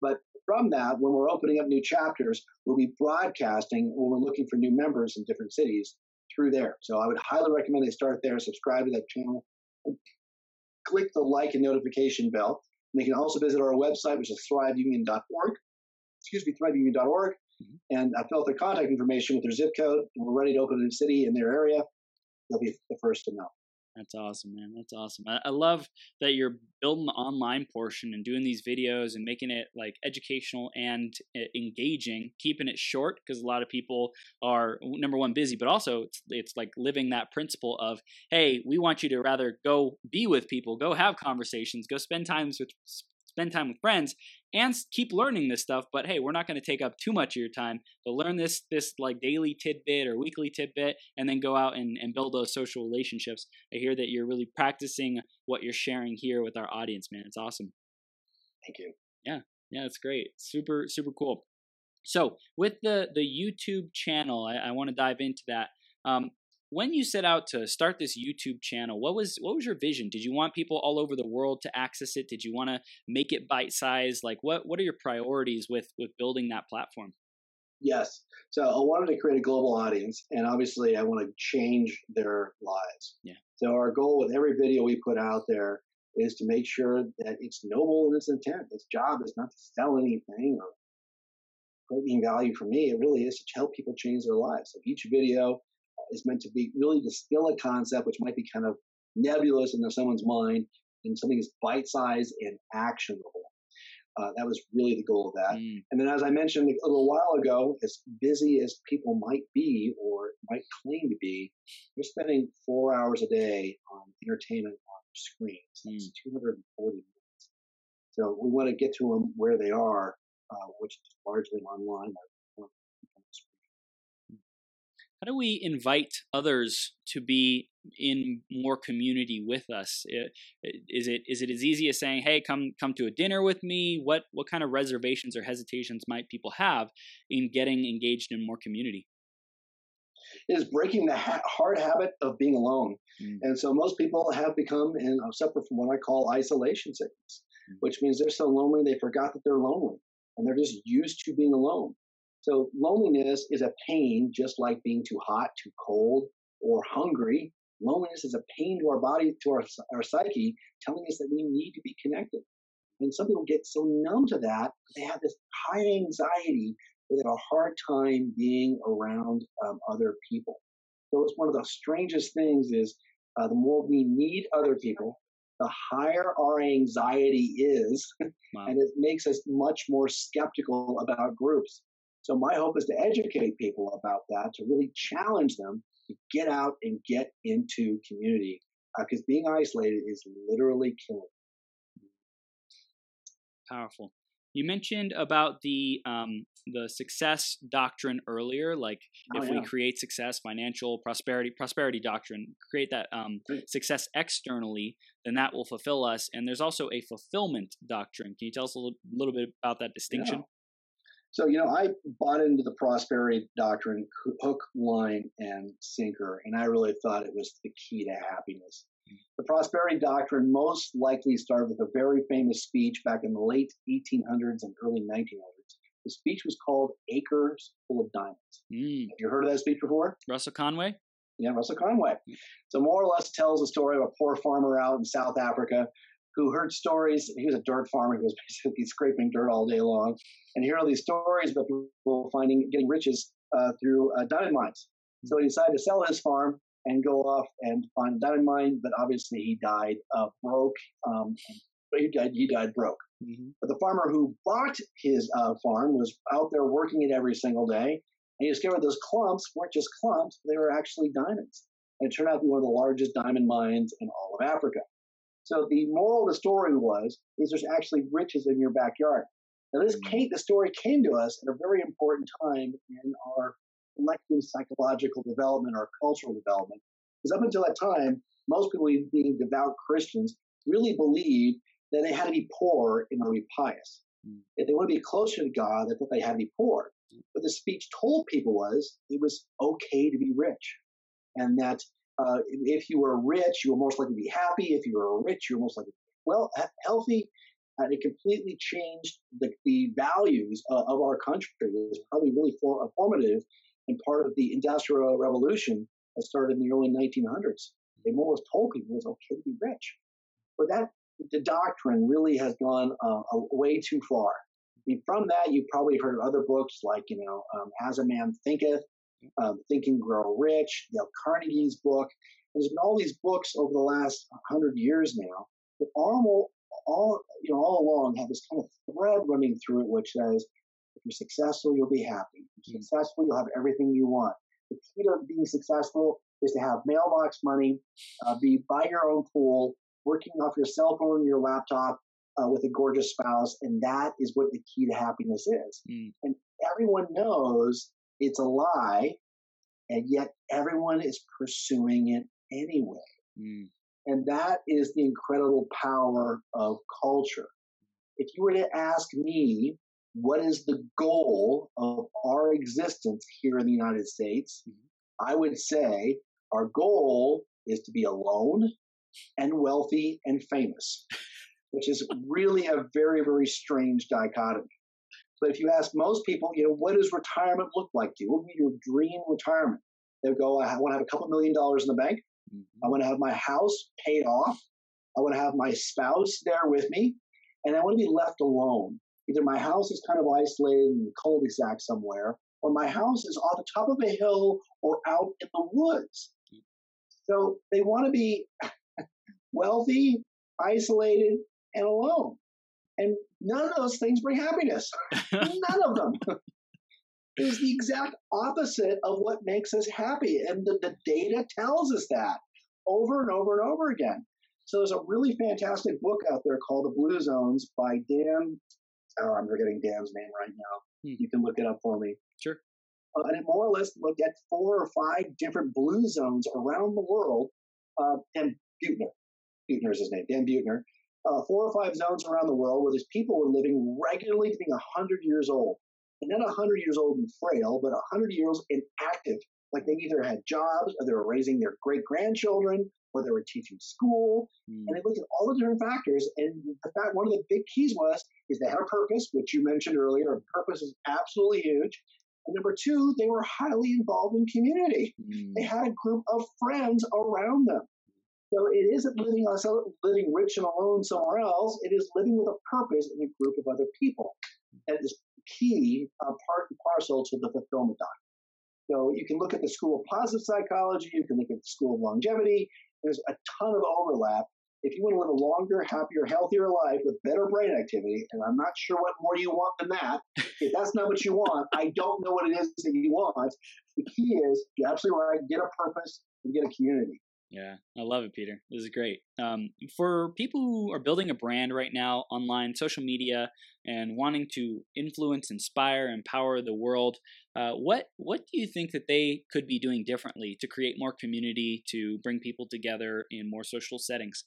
B: But from that, when we're opening up new chapters, we'll be broadcasting when we're looking for new members in different cities through there. So I would highly recommend they start there, subscribe to that channel, click the like and notification bell. And they can also visit our website, which is thriveunion.org. Excuse me, thriveunion.org, mm-hmm. and uh, fill out their contact information with their zip code. And we're ready to open a new city in their area. They'll be the first to know.
A: That's awesome, man. That's awesome. I, I, love that you're building the online portion and doing these videos and making it like educational and uh, engaging, keeping it short because a lot of people are number one busy, but also it's, it's like living that principle of, hey, we want you to rather go be with people, go have conversations, go spend times with spend time with friends and keep learning this stuff but hey we're not going to take up too much of your time. So learn this this like daily tidbit or weekly tidbit and then go out and, and build those social relationships. I hear that you're really practicing what you're sharing here with our audience man. It's awesome.
B: Thank you.
A: Yeah. Yeah it's great. Super super cool. So with the the youtube channel i, I want to dive into that. Um, when you set out to start this YouTube channel, what was what was your vision? Did you want people all over the world to access it? Did you want to make it bite sized? Like what what are your priorities with with building that platform?
B: Yes. So I wanted to create a global audience, and obviously I want to change their lives.
A: Yeah.
B: So our goal with every video we put out there is to make sure that it's noble in its intent. Its job is not to sell anything or create value for me. It really is to help people change their lives. So each video is meant to be really distill a concept which might be kind of nebulous in someone's mind and something is bite-sized and actionable. Uh, that was really the goal of that. Mm. And then, as I mentioned a little while ago, as busy as people might be or might claim to be, they're spending four hours a day on entertainment on screens. That's mm. 240 minutes. So we want to get to them where they are, uh, which is largely online
A: how do we invite others to be in more community with us? Is it is it as easy as saying hey come come to a dinner with me what what kind of reservations or hesitations might people have in getting engaged in more community?
B: It is breaking the ha- hard habit of being alone. Mm. and so most people have become and suffer from what i call isolation sickness mm. which means they're so lonely they forgot that they're lonely and they're just used to being alone so loneliness is a pain, just like being too hot, too cold, or hungry. Loneliness is a pain to our body, to our, our psyche, telling us that we need to be connected. And some people get so numb to that, they have this high anxiety, they have a hard time being around um, other people. So it's one of the strangest things is uh, the more we need other people, the higher our anxiety is, wow. and it makes us much more skeptical about groups. So my hope is to educate people about that, to really challenge them to get out and get into community, because uh, being isolated is literally killing.
A: Powerful. You mentioned about the um, the success doctrine earlier, like oh, if yeah. we create success, financial prosperity, prosperity doctrine, create that um, success externally, then that will fulfill us. And there's also a fulfillment doctrine. Can you tell us a little, little bit about that distinction? Yeah.
B: So, you know, I bought into the prosperity doctrine hook, line, and sinker, and I really thought it was the key to happiness. The prosperity doctrine most likely started with a very famous speech back in the late 1800s and early 1900s. The speech was called Acres Full of Diamonds. Mm. Have you heard of that speech before?
A: Russell Conwell?
B: Yeah, Russell Conwell. Mm. So, more or less tells the story of a poor farmer out in South Africa who heard stories. He was a dirt farmer who was basically scraping dirt all day long, and hear all these stories about people finding getting riches uh, through uh, diamond mines. So he decided to sell his farm and go off and find a diamond mine. But obviously, he died uh, broke. Um, but he died. He died broke. Mm-hmm. But the farmer who bought his uh, farm was out there working it every single day, and he discovered those clumps weren't just clumps; they were actually diamonds. And it turned out to be one of the largest diamond mines in all of Africa. So the moral of the story was is there's actually riches in your backyard. Now this mm. came, the story came to us at a very important time in our collective psychological development or cultural development. Because up until that time, most people being devout Christians really believed that they had to be poor in order to be pious. Mm. If they want to be closer to God, they thought they had to be poor. But the speech told people was it was okay to be rich. And that uh, if you were rich, you were most likely to be happy. If you were rich, you were most likely well healthy. And it completely changed the, the values uh, of our country. It was probably really for, uh, formative and part of the Industrial Revolution that started in the early 1900s. They less told people it was okay to be rich. But that the doctrine really has gone uh, way too far. I mean, from that, you've probably heard of other books like, you know, um, As a Man Thinketh, um, Think and Grow Rich, Dale Carnegie's book. There's been all these books over the last hundred years now that all, all, you know, all along have this kind of thread running through it, which says, if you're successful, you'll be happy. If you're mm. successful, you'll have everything you want. The key to being successful is to have mailbox money, uh, be by your own pool, working off your cell phone your laptop uh, with a gorgeous spouse, and that is what the key to happiness is. Mm. And everyone knows it's a lie, and yet everyone is pursuing it anyway. Mm. And that is the incredible power of culture. If you were to ask me, what is the goal of our existence here in the United States? Mm-hmm. I would say our goal is to be alone and wealthy and famous, which is really a very, very strange dichotomy. But if you ask most people, you know, what does retirement look like to you? What would be your dream retirement? They'll go, I want to have a couple million dollars in the bank. Mm-hmm. I want to have my house paid off. I want to have my spouse there with me. And I want to be left alone. Either my house is kind of isolated in a cul-de-sac somewhere, or my house is off the top of a hill or out in the woods. So they want to be wealthy, isolated, and alone. And none of those things bring happiness. none of them. it is the exact opposite of what makes us happy. And the, the data tells us that over and over and over again. So there's a really fantastic book out there called The Blue Zones by Dan. Oh, I'm forgetting Dan's name right now. Hmm. You can look it up for me.
A: Sure.
B: Uh, and it more or less looked at four or five different blue zones around the world. Uh, and Butner, Butner is his name, Dan Buettner, uh, four or five zones around the world where these people were living regularly to being 100 years old. And not 100 years old and frail, but 100 years and active. Like they either had jobs or they were raising their great grandchildren or they were teaching school. Mm. And they looked at all the different factors. And the fact, one of the big keys was, is they had a purpose, which you mentioned earlier. A purpose is absolutely huge. And number two, they were highly involved in community. Mm. They had a group of friends around them. So it isn't living living rich and alone somewhere else. It is living with a purpose in a group of other people. That is key, uh, part and parcel to the fulfillment doctrine. So you can look at the school of positive psychology. You can look at the school of longevity. There's a ton of overlap. If you want to live a longer, happier, healthier life with better brain activity, and I'm not sure what more you want than that. If that's not what you want, I don't know what it is that you want. The key is you're absolutely right. Get a purpose and get a community.
A: Yeah, I love it, Peter. This is great. Um, for people who are building a brand right now online, social media, and wanting to influence, inspire, empower the world, uh, what what do you think that they could be doing differently to create more community, to bring people together in more social settings?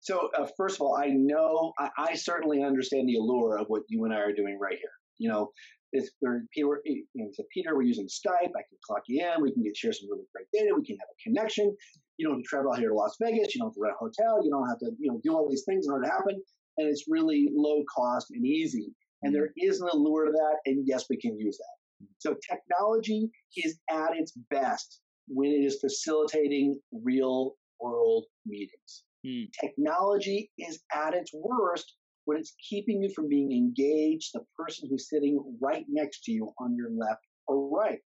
B: So, uh, first of all, I know I, I certainly understand the allure of what you and I are doing right here. You know, if Peter, you know, so Peter, we're using Skype. I can clock you in. We can get share some really great data. We can have a connection. You don't have to travel out here to Las Vegas. You don't have to rent a hotel. You don't have to, you know, do all these things in order to happen. And it's really low cost and easy. And there is an allure to that. And yes, we can use that. So technology is at its best when it is facilitating real world meetings. Mm. Technology is at its worst when it's keeping you from being engaged, the person who's sitting right next to you on your left or right.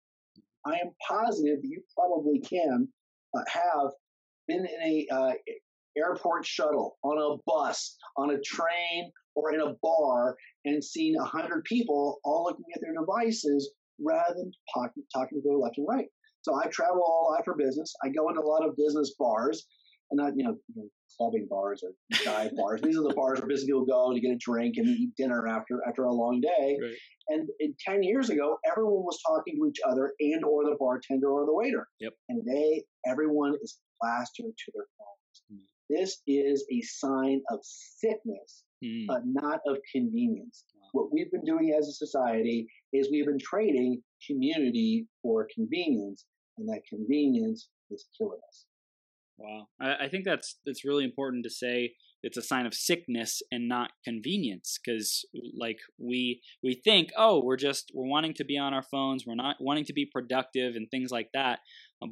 B: I am positive you probably can uh, have been in a uh, airport shuttle, on a bus, on a train, or in a bar and seen a hundred people all looking at their devices rather than talking, talking to their left and right. So I travel all out for business. I go into a lot of business bars and not you know clubbing bars or dive bars. These are the bars where business people go to get a drink and eat dinner after after a long day. Right. And, and ten years ago, everyone was talking to each other and or the bartender or the waiter.
A: Yep.
B: And they everyone is plastered to their phones. Mm. This is a sign of sickness, mm. but not of convenience. Wow. What we've been doing as a society is we've been trading community for convenience, and that convenience is killing us.
A: Wow, I, I think that's that's really important to say. It's a sign of sickness and not convenience, because like we we think, oh, we're just we're wanting to be on our phones, we're not wanting to be productive and things like that,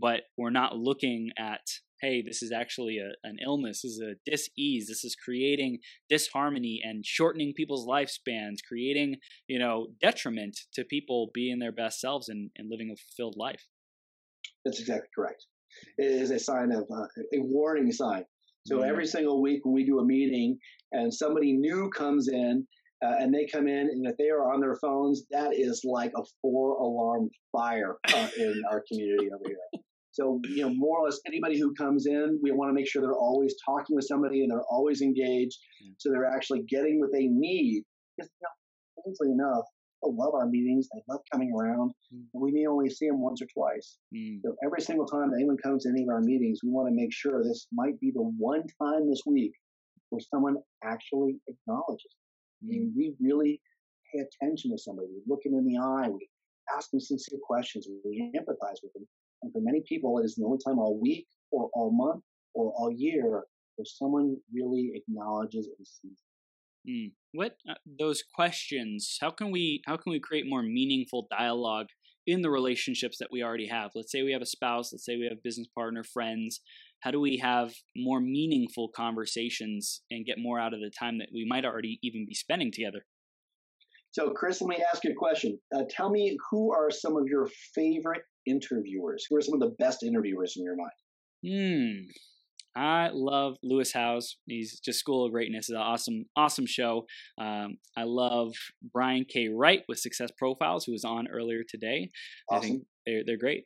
A: but we're not looking at hey, this is actually a, an illness, this is a dis-ease, this is creating disharmony and shortening people's lifespans, creating, you know, detriment to people being their best selves and, and living a fulfilled life.
B: That's exactly correct. Is a sign of uh, a warning sign. So mm-hmm. every single week when we do a meeting and somebody new comes in uh, and they come in and if they are on their phones, that is like a four alarm fire uh, in our community over here. So, you know, more or less anybody who comes in, we want to make sure they're always talking with somebody and they're always engaged. Mm. So they're actually getting what they need. Because, you know, enough, love our meetings. They love coming around. Mm. We may only see them once or twice. Mm. So every single time anyone comes to any of our meetings, we want to make sure this might be the one time this week where someone actually acknowledges. Mm. I mean, we really pay attention to somebody. We look them in the eye. We ask them sincere questions. We empathize with them. And for many people, it is the only time all week or all month or all year where someone really acknowledges and sees.
A: Mm. What uh, those questions? How can we how can we create more meaningful dialogue in the relationships that we already have? Let's say we have a spouse. Let's say we have business partner, friends. How do we have more meaningful conversations and get more out of the time that we might already even be spending together?
B: So, Chris, let me ask you a question. Uh, tell me who are some of your favorite interviewers? Who are some of the best interviewers in your mind?
A: Hmm. I love Lewis Howes. He's just School of Greatness. It's an awesome, awesome show. Um, I love Brian K. Wright with Success Profiles, who was on earlier today. Awesome. I think they're they're great.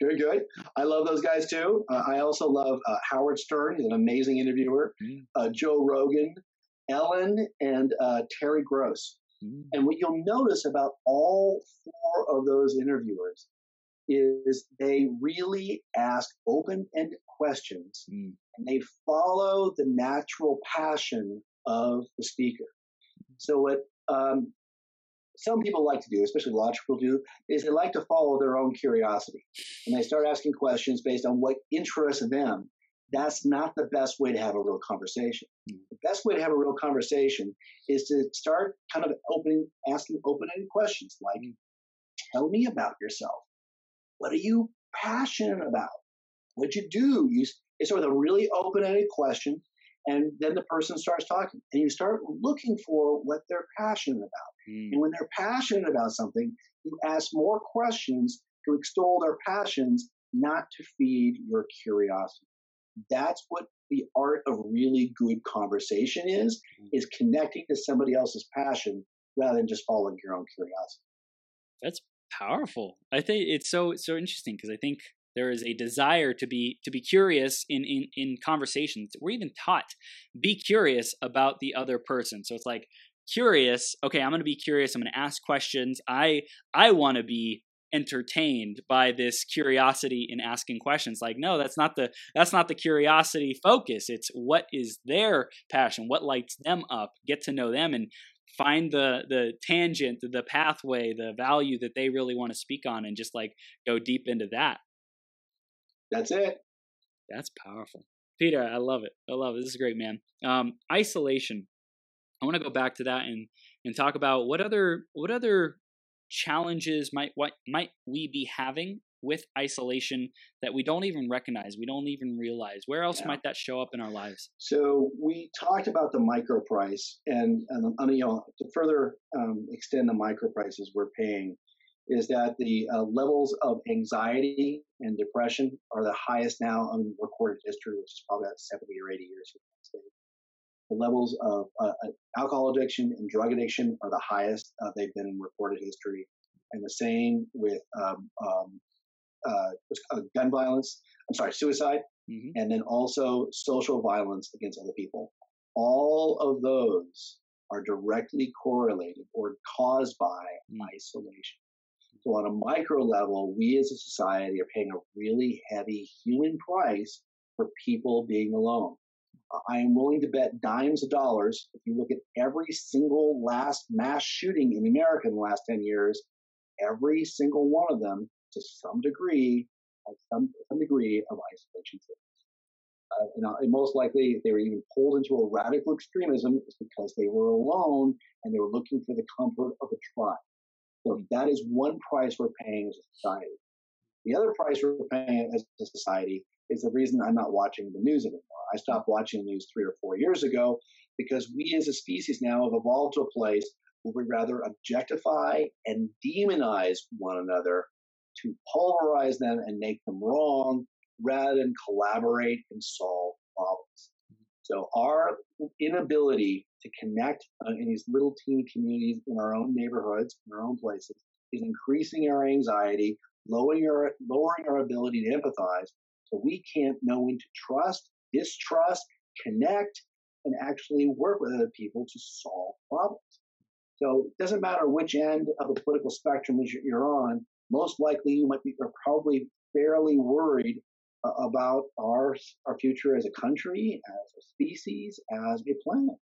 B: Good, good. I love those guys too. Uh, I also love uh, Howard Stern. He's an amazing interviewer. Mm. Uh, Joe Rogan, Ellen, and uh, Terry Gross. Mm. And what you'll notice about all four of those interviewers is they really ask open-ended questions mm. and they follow the natural passion of the speaker. So what um, some people like to do, especially logical do, is they like to follow their own curiosity and they start asking questions based on what interests them. That's not the best way to have a real conversation. Mm. The best way to have a real conversation is to start kind of opening, asking open-ended questions like, mm. "Tell me about yourself. What are you passionate about? What'd you do? You, it's sort of a really open-ended question, and then the person starts talking, and you start looking for what they're passionate about. Mm. And when they're passionate about something, you ask more questions to extol their passions, not to feed your curiosity. That's what the art of really good conversation is, mm. is connecting to somebody else's passion rather than just following your own curiosity.
A: That's powerful. I think it's so so interesting because I think there is a desire to be to be curious in in in conversations. We're even taught be curious about the other person. So it's like curious. Okay, I'm going to be curious. I'm going to ask questions. I I want to be entertained by this curiosity in asking questions like no that's not the that's not the curiosity focus it's what is their passion what lights them up get to know them and find the the tangent the pathway the value that they really want to speak on and just like go deep into that
B: that's it
A: that's powerful peter i love it i love it this is great man um, isolation i want to go back to that and and talk about what other what other challenges might what might we be having with isolation that we don't even recognize, we don't even realize? Where else yeah. might that show up in our lives?
B: So we talked about the micro price, and, and you know to further um, extend the micro prices we're paying is that the uh, levels of anxiety and depression are the highest now in recorded history, which is probably about 70 or 80 years. The levels of uh, uh, alcohol addiction and drug addiction are the highest uh, they've been in recorded history. And the same with um, um, uh, uh, gun violence, I'm sorry, suicide, mm-hmm. and then also social violence against other people. All of those are directly correlated or caused by mm. isolation. So, on a micro level, we as a society are paying a really heavy human price for people being alone. I am willing to bet dimes of dollars. If you look at every single last mass shooting in America in the last 10 years, every single one of them to some degree, some, some degree of isolation Uh, and, and most likely, if they were even pulled into a radical extremism, it's because they were alone and they were looking for the comfort of a tribe. So that is one price we're paying as a society. The other price we're paying as a society is the reason I'm not watching the news anymore. I stopped watching the news three or four years ago because we as a species now have evolved to a place where we rather objectify and demonize one another to pulverize them and make them wrong rather than collaborate and solve problems. So our inability to connect uh, in these little teeny communities in our own neighborhoods, in our own places, is increasing our anxiety, lowering our lowering our ability to empathize. So we can't know when to trust, distrust, connect, and actually work with other people to solve problems. So it doesn't matter which end of the political spectrum you're on. Most likely, you might be, are probably fairly worried about our our future as a country, as a species, as a planet.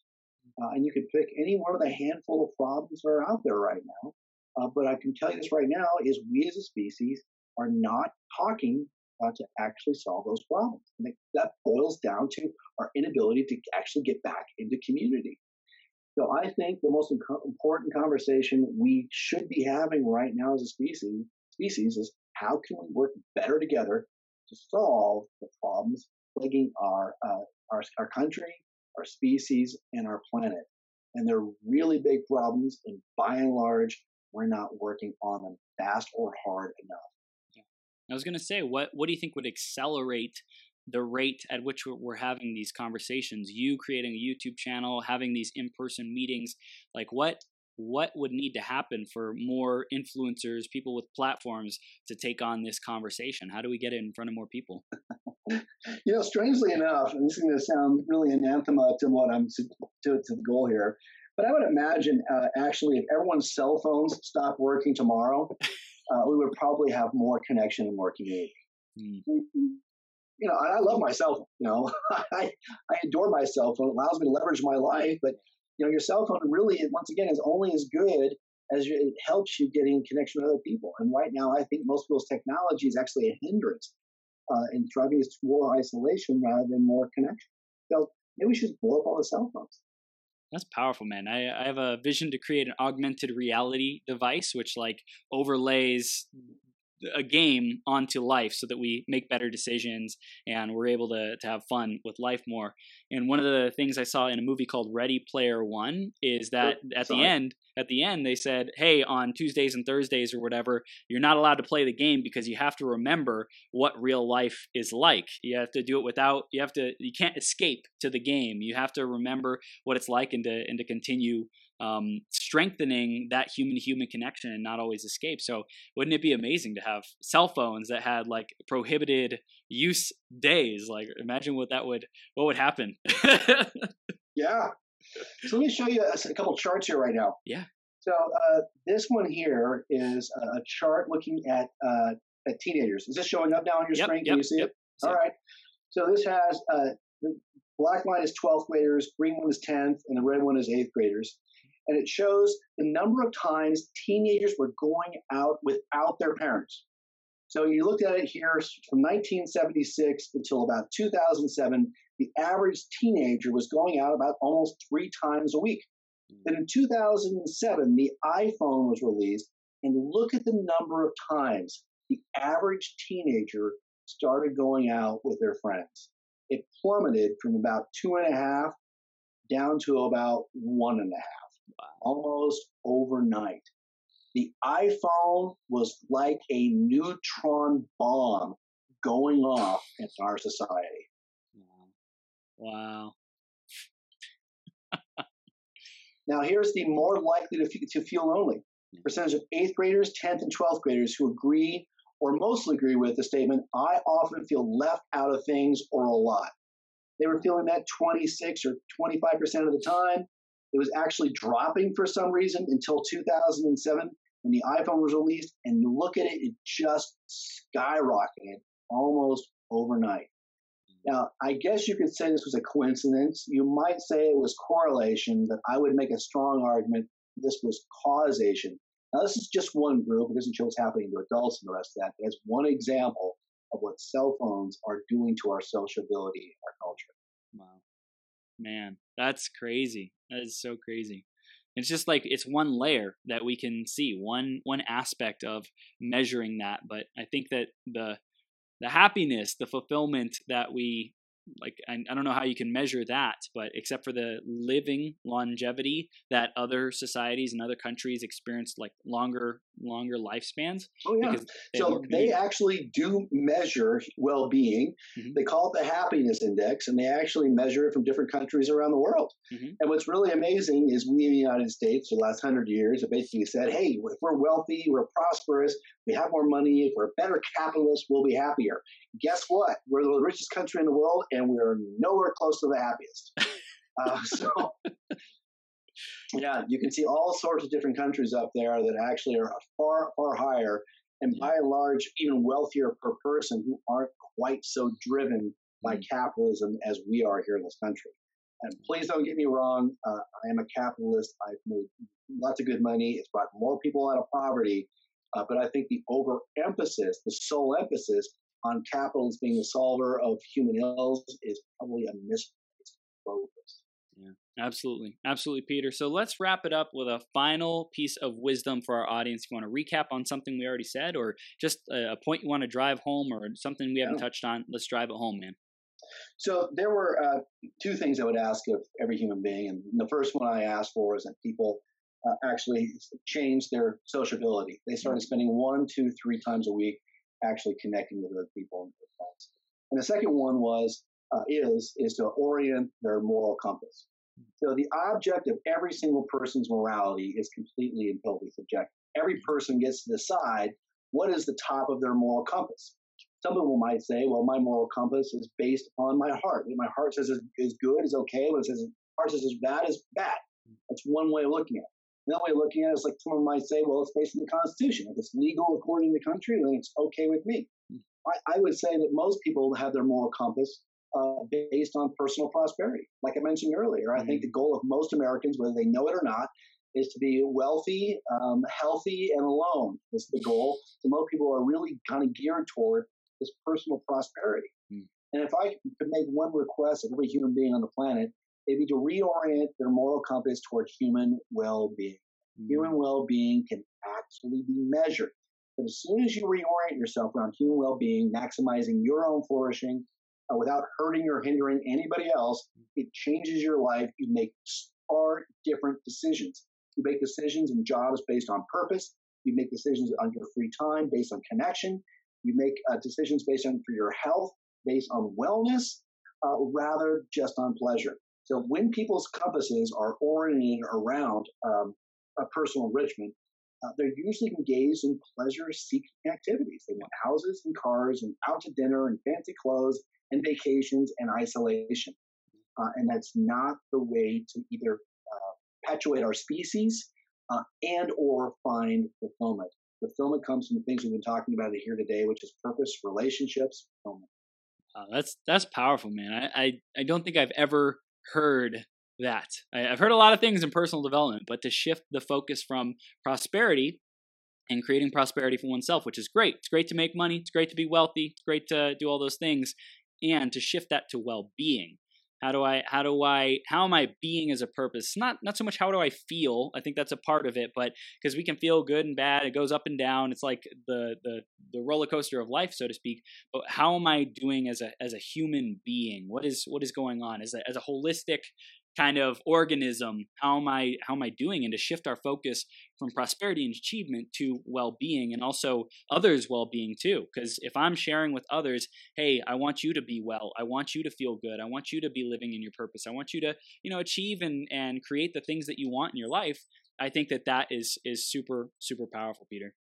B: Uh, and you could pick any one of the handful of problems that are out there right now. Uh, but I can tell you this right now: is we as a species are not talking uh, to actually solve those problems. And that boils down to our inability to actually get back into community. So I think the most important conversation we should be having right now as a species species is how can we work better together to solve the problems plaguing our, uh, our, our country, our species, and our planet. And they're really big problems, and by and large, we're not working on them fast or hard enough.
A: Yeah. I was going to say, what what do you think would accelerate the rate at which we're having these conversations? You creating a YouTube channel, having these in person meetings, like what what would need to happen for more influencers, people with platforms to take on this conversation? How do we get it in front of more people?
B: you know, strangely enough, and this is going to sound really anathema to what I'm to, to, to the goal here, but I would imagine uh, actually if everyone's cell phones stopped working tomorrow, uh, we would probably have more connection and more community. Mm. You know, I love my cell phone. You know, I I adore my cell phone. It allows me to leverage my life, but you know, your cell phone really, once again, is only as good as it helps you get in connection with other people. And right now, I think most people's technology is actually a hindrance uh, in driving us to more isolation rather than more connection. So maybe we should blow up all the cell phones.
A: That's powerful, man. I, I have a vision to create an augmented reality device which like overlays a game onto life so that we make better decisions and we're able to, to have fun with life more. And one of the things I saw in a movie called Ready Player One is that oh, at Sorry. the end, at the end, they said, "Hey, on Tuesdays and Thursdays or whatever, you're not allowed to play the game because you have to remember what real life is like. You have to do it without. You have to. You can't escape to the game. You have to remember what it's like and to and to continue um, strengthening that human to human connection and not always escape. So, wouldn't it be amazing to have cell phones that had like prohibited use days? Like, imagine what that would what would happen.
B: yeah. So let me show you a, a couple charts here right now.
A: Yeah.
B: So uh, this one here is a chart looking at uh, at teenagers. Is this showing up now on your
A: yep,
B: screen?
A: Can
B: yep, you see
A: yep,
B: it? All right. So this has uh, the black line is 12th graders, green one is 10th, and the red one is 8th graders and it shows the number of times teenagers were going out without their parents. So you look at it here from 1976 until about 2007, the average teenager was going out about almost three times a week. Hmm. Then in 2007, the iPhone was released, and look at the number of times the average teenager started going out with their friends. It plummeted from about two and a half down to about one and a half almost overnight. The iPhone was like a neutron bomb going off in our society.
A: Wow.
B: now, here's the more likely to, to feel lonely percentage of eighth graders, 10th, and 12th graders who agree or mostly agree with the statement I often feel left out of things or a lot. They were feeling that 26 or 25% of the time. It was actually dropping for some reason until 2007 when the iPhone was released. And look at it, it just skyrocketed almost overnight. Now, I guess you could say this was a coincidence. You might say it was correlation, but I would make a strong argument this was causation. Now, this is just one group. It doesn't show what's happening to adults and the rest of that. It's one example of what cell phones are doing to our sociability our culture.
A: Wow. Man, that's crazy. That is so crazy. It's just like it's one layer that we can see, one one aspect of measuring that. But I think that the the happiness, the fulfillment that we like I, I don't know how you can measure that but except for the living longevity that other societies and other countries experienced like longer longer lifespans
B: oh yeah. they so they actually do measure well-being. Mm-hmm. they call it the happiness index and they actually measure it from different countries around the world. Mm-hmm. and what's really amazing is we in the united states for the last hundred years have basically said hey if we're wealthy we're prosperous we have more money if we're better capitalists we'll be happier guess what we're the richest country in the world and we're nowhere close to the happiest. Uh, so, yeah, you can see all sorts of different countries up there that actually are far, far higher, and by and large, even wealthier per person who aren't quite so driven by mm. capitalism as we are here in this country. And please don't get me wrong, uh, I am a capitalist. I've made lots of good money. It's brought more people out of poverty. Uh, but I think the overemphasis, the sole emphasis, on capital as being the solver of human ills is probably a misplaced focus.
A: Yeah, absolutely. Absolutely, Peter. So let's wrap it up with a final piece of wisdom for our audience. If you want to recap on something we already said, or just a, point you want to drive home, or something we haven't yeah. touched on, let's drive it home, man.
B: So there were uh, two things I would ask of every human being, and the first one I asked for is that people uh, actually change their sociability. They started mm-hmm. spending one, two, three times a week actually connecting with other people and friends. And the second one was uh, is is to orient their moral compass. So the object of every single person's morality is completely and totally subjective. Every person gets to decide what is the top of their moral compass. Some people might say, well, my moral compass is based upon my heart. What my heart says is, is good, is okay. What it says heart says is bad, is bad. That's one way of looking at it. Another way of looking at it is like someone might say, well, it's based on the Constitution. If it's legal according to the country, then it's okay with me. I, I would say that most people have their moral compass uh, based on personal prosperity. Like I mentioned earlier, I mm-hmm. think the goal of most Americans, whether they know it or not, is to be wealthy, um, healthy, and alone is the goal. So most people are really kind of geared toward this personal prosperity. Mm. And if I could make one request of every human being on the planet, they need to reorient their moral compass toward human well-being. Mm-hmm. Human well-being can actually be measured. But as soon as you reorient yourself around human well-being, maximizing your own flourishing uh, without hurting or hindering anybody else, it changes your life. You make far different decisions. You make decisions in jobs based on purpose. You make decisions on your free time based on connection. You make uh, decisions based on for your health, based on wellness, uh, rather just on pleasure. So when people's compasses are oriented around um, a personal enrichment, uh, they're usually engaged in pleasure-seeking activities. They want houses and cars and out to dinner and fancy clothes and vacations and isolation. Uh, and that's not the way to either uh, perpetuate our species uh, and or find fulfillment. Fulfillment comes from the things we've been talking about here today, which is purpose, relationships, fulfillment.
A: Uh, that's that's powerful, man. I, I I don't think I've ever heard that. I, have heard a lot of things in personal development, but to shift the focus from prosperity and creating prosperity for oneself, which is great. It's great to make money. It's great to be wealthy. It's great to do all those things, and to shift that to well-being. How do I? How do I? How am I being as a purpose? Not not so much how do I feel. I think that's a part of it, but because we can feel good and bad, it goes up and down. It's like the the the roller coaster of life, so to speak. But how am I doing as a as a human being? What is what is going on as a as a holistic kind of organism how am i how am i doing? And to shift our focus from prosperity and achievement to well-being and also others well-being too. Because if i'm sharing with others hey i want you to be well. I want you to feel good. I want you to be living in your purpose. I want you to you know achieve and and create the things that you want in your life i think that that is is super super powerful peter.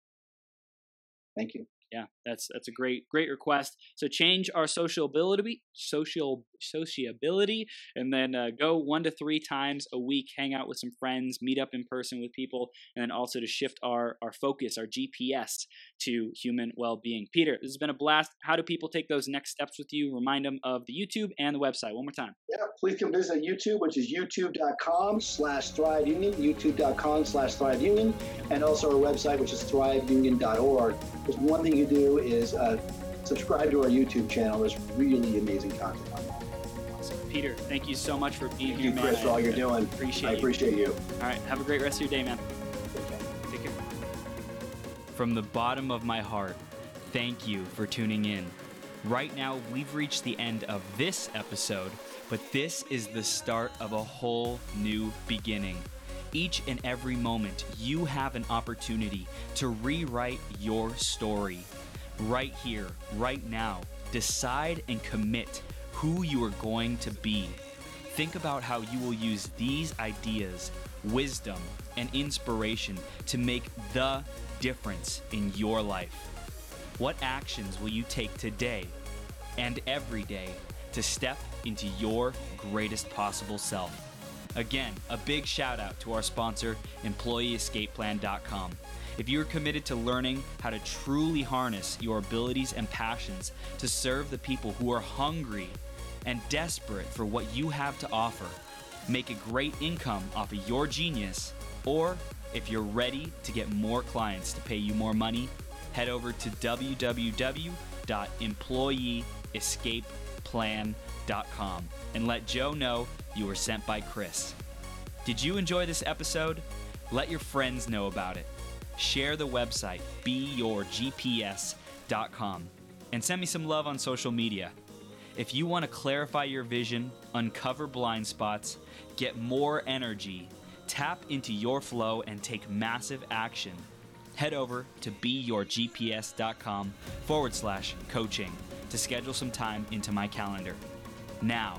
B: Thank you
A: yeah, that's that's a great great request. So change our sociability, social sociability, and then uh, go one to three times a week, hang out with some friends, meet up in person with people, and then also to shift our our focus, our GPS to human well-being. Peter, this has been a blast. How do people take those next steps with you? Remind them of the YouTube and the website one more time.
B: Yeah, please come visit YouTube, which is youtube.com slash Thrive Union, youtube.com slash Thrive Union, and also our website, which is thriveunion.org. There's one thing you do is uh, subscribe to our YouTube channel. There's really amazing content on there.
A: Awesome. Peter, thank you so much for being
B: thank
A: here,
B: you, Chris, man. for all you're doing.
A: Appreciate it.
B: I appreciate you. you.
A: All right. Have a great rest of your day, man. Take care. From the bottom of my heart, thank you for tuning in. Right now, we've reached the end of this episode, but this is the start of a whole new beginning. Each and every moment, you have an opportunity to rewrite your story. Right here, right now, decide and commit who you are going to be. Think about how you will use these ideas, wisdom, and inspiration to make the difference in your life. What actions will you take today and every day to step into your greatest possible self? Again, a big shout out to our sponsor, EmployeeEscapePlan.com. If you're committed to learning how to truly harness your abilities and passions to serve the people who are hungry and desperate for what you have to offer, make a great income off of your genius, or if you're ready to get more clients to pay you more money, head over to www.employeeescapeplan.com and let Joe know you were sent by Chris. Did you enjoy this episode? Let your friends know about it. Share the website, beyourgps.com, and send me some love on social media. If you want to clarify your vision, uncover blind spots, get more energy, tap into your flow, and take massive action, head over to beyourgps.com forward slash coaching to schedule some time into my calendar. Now,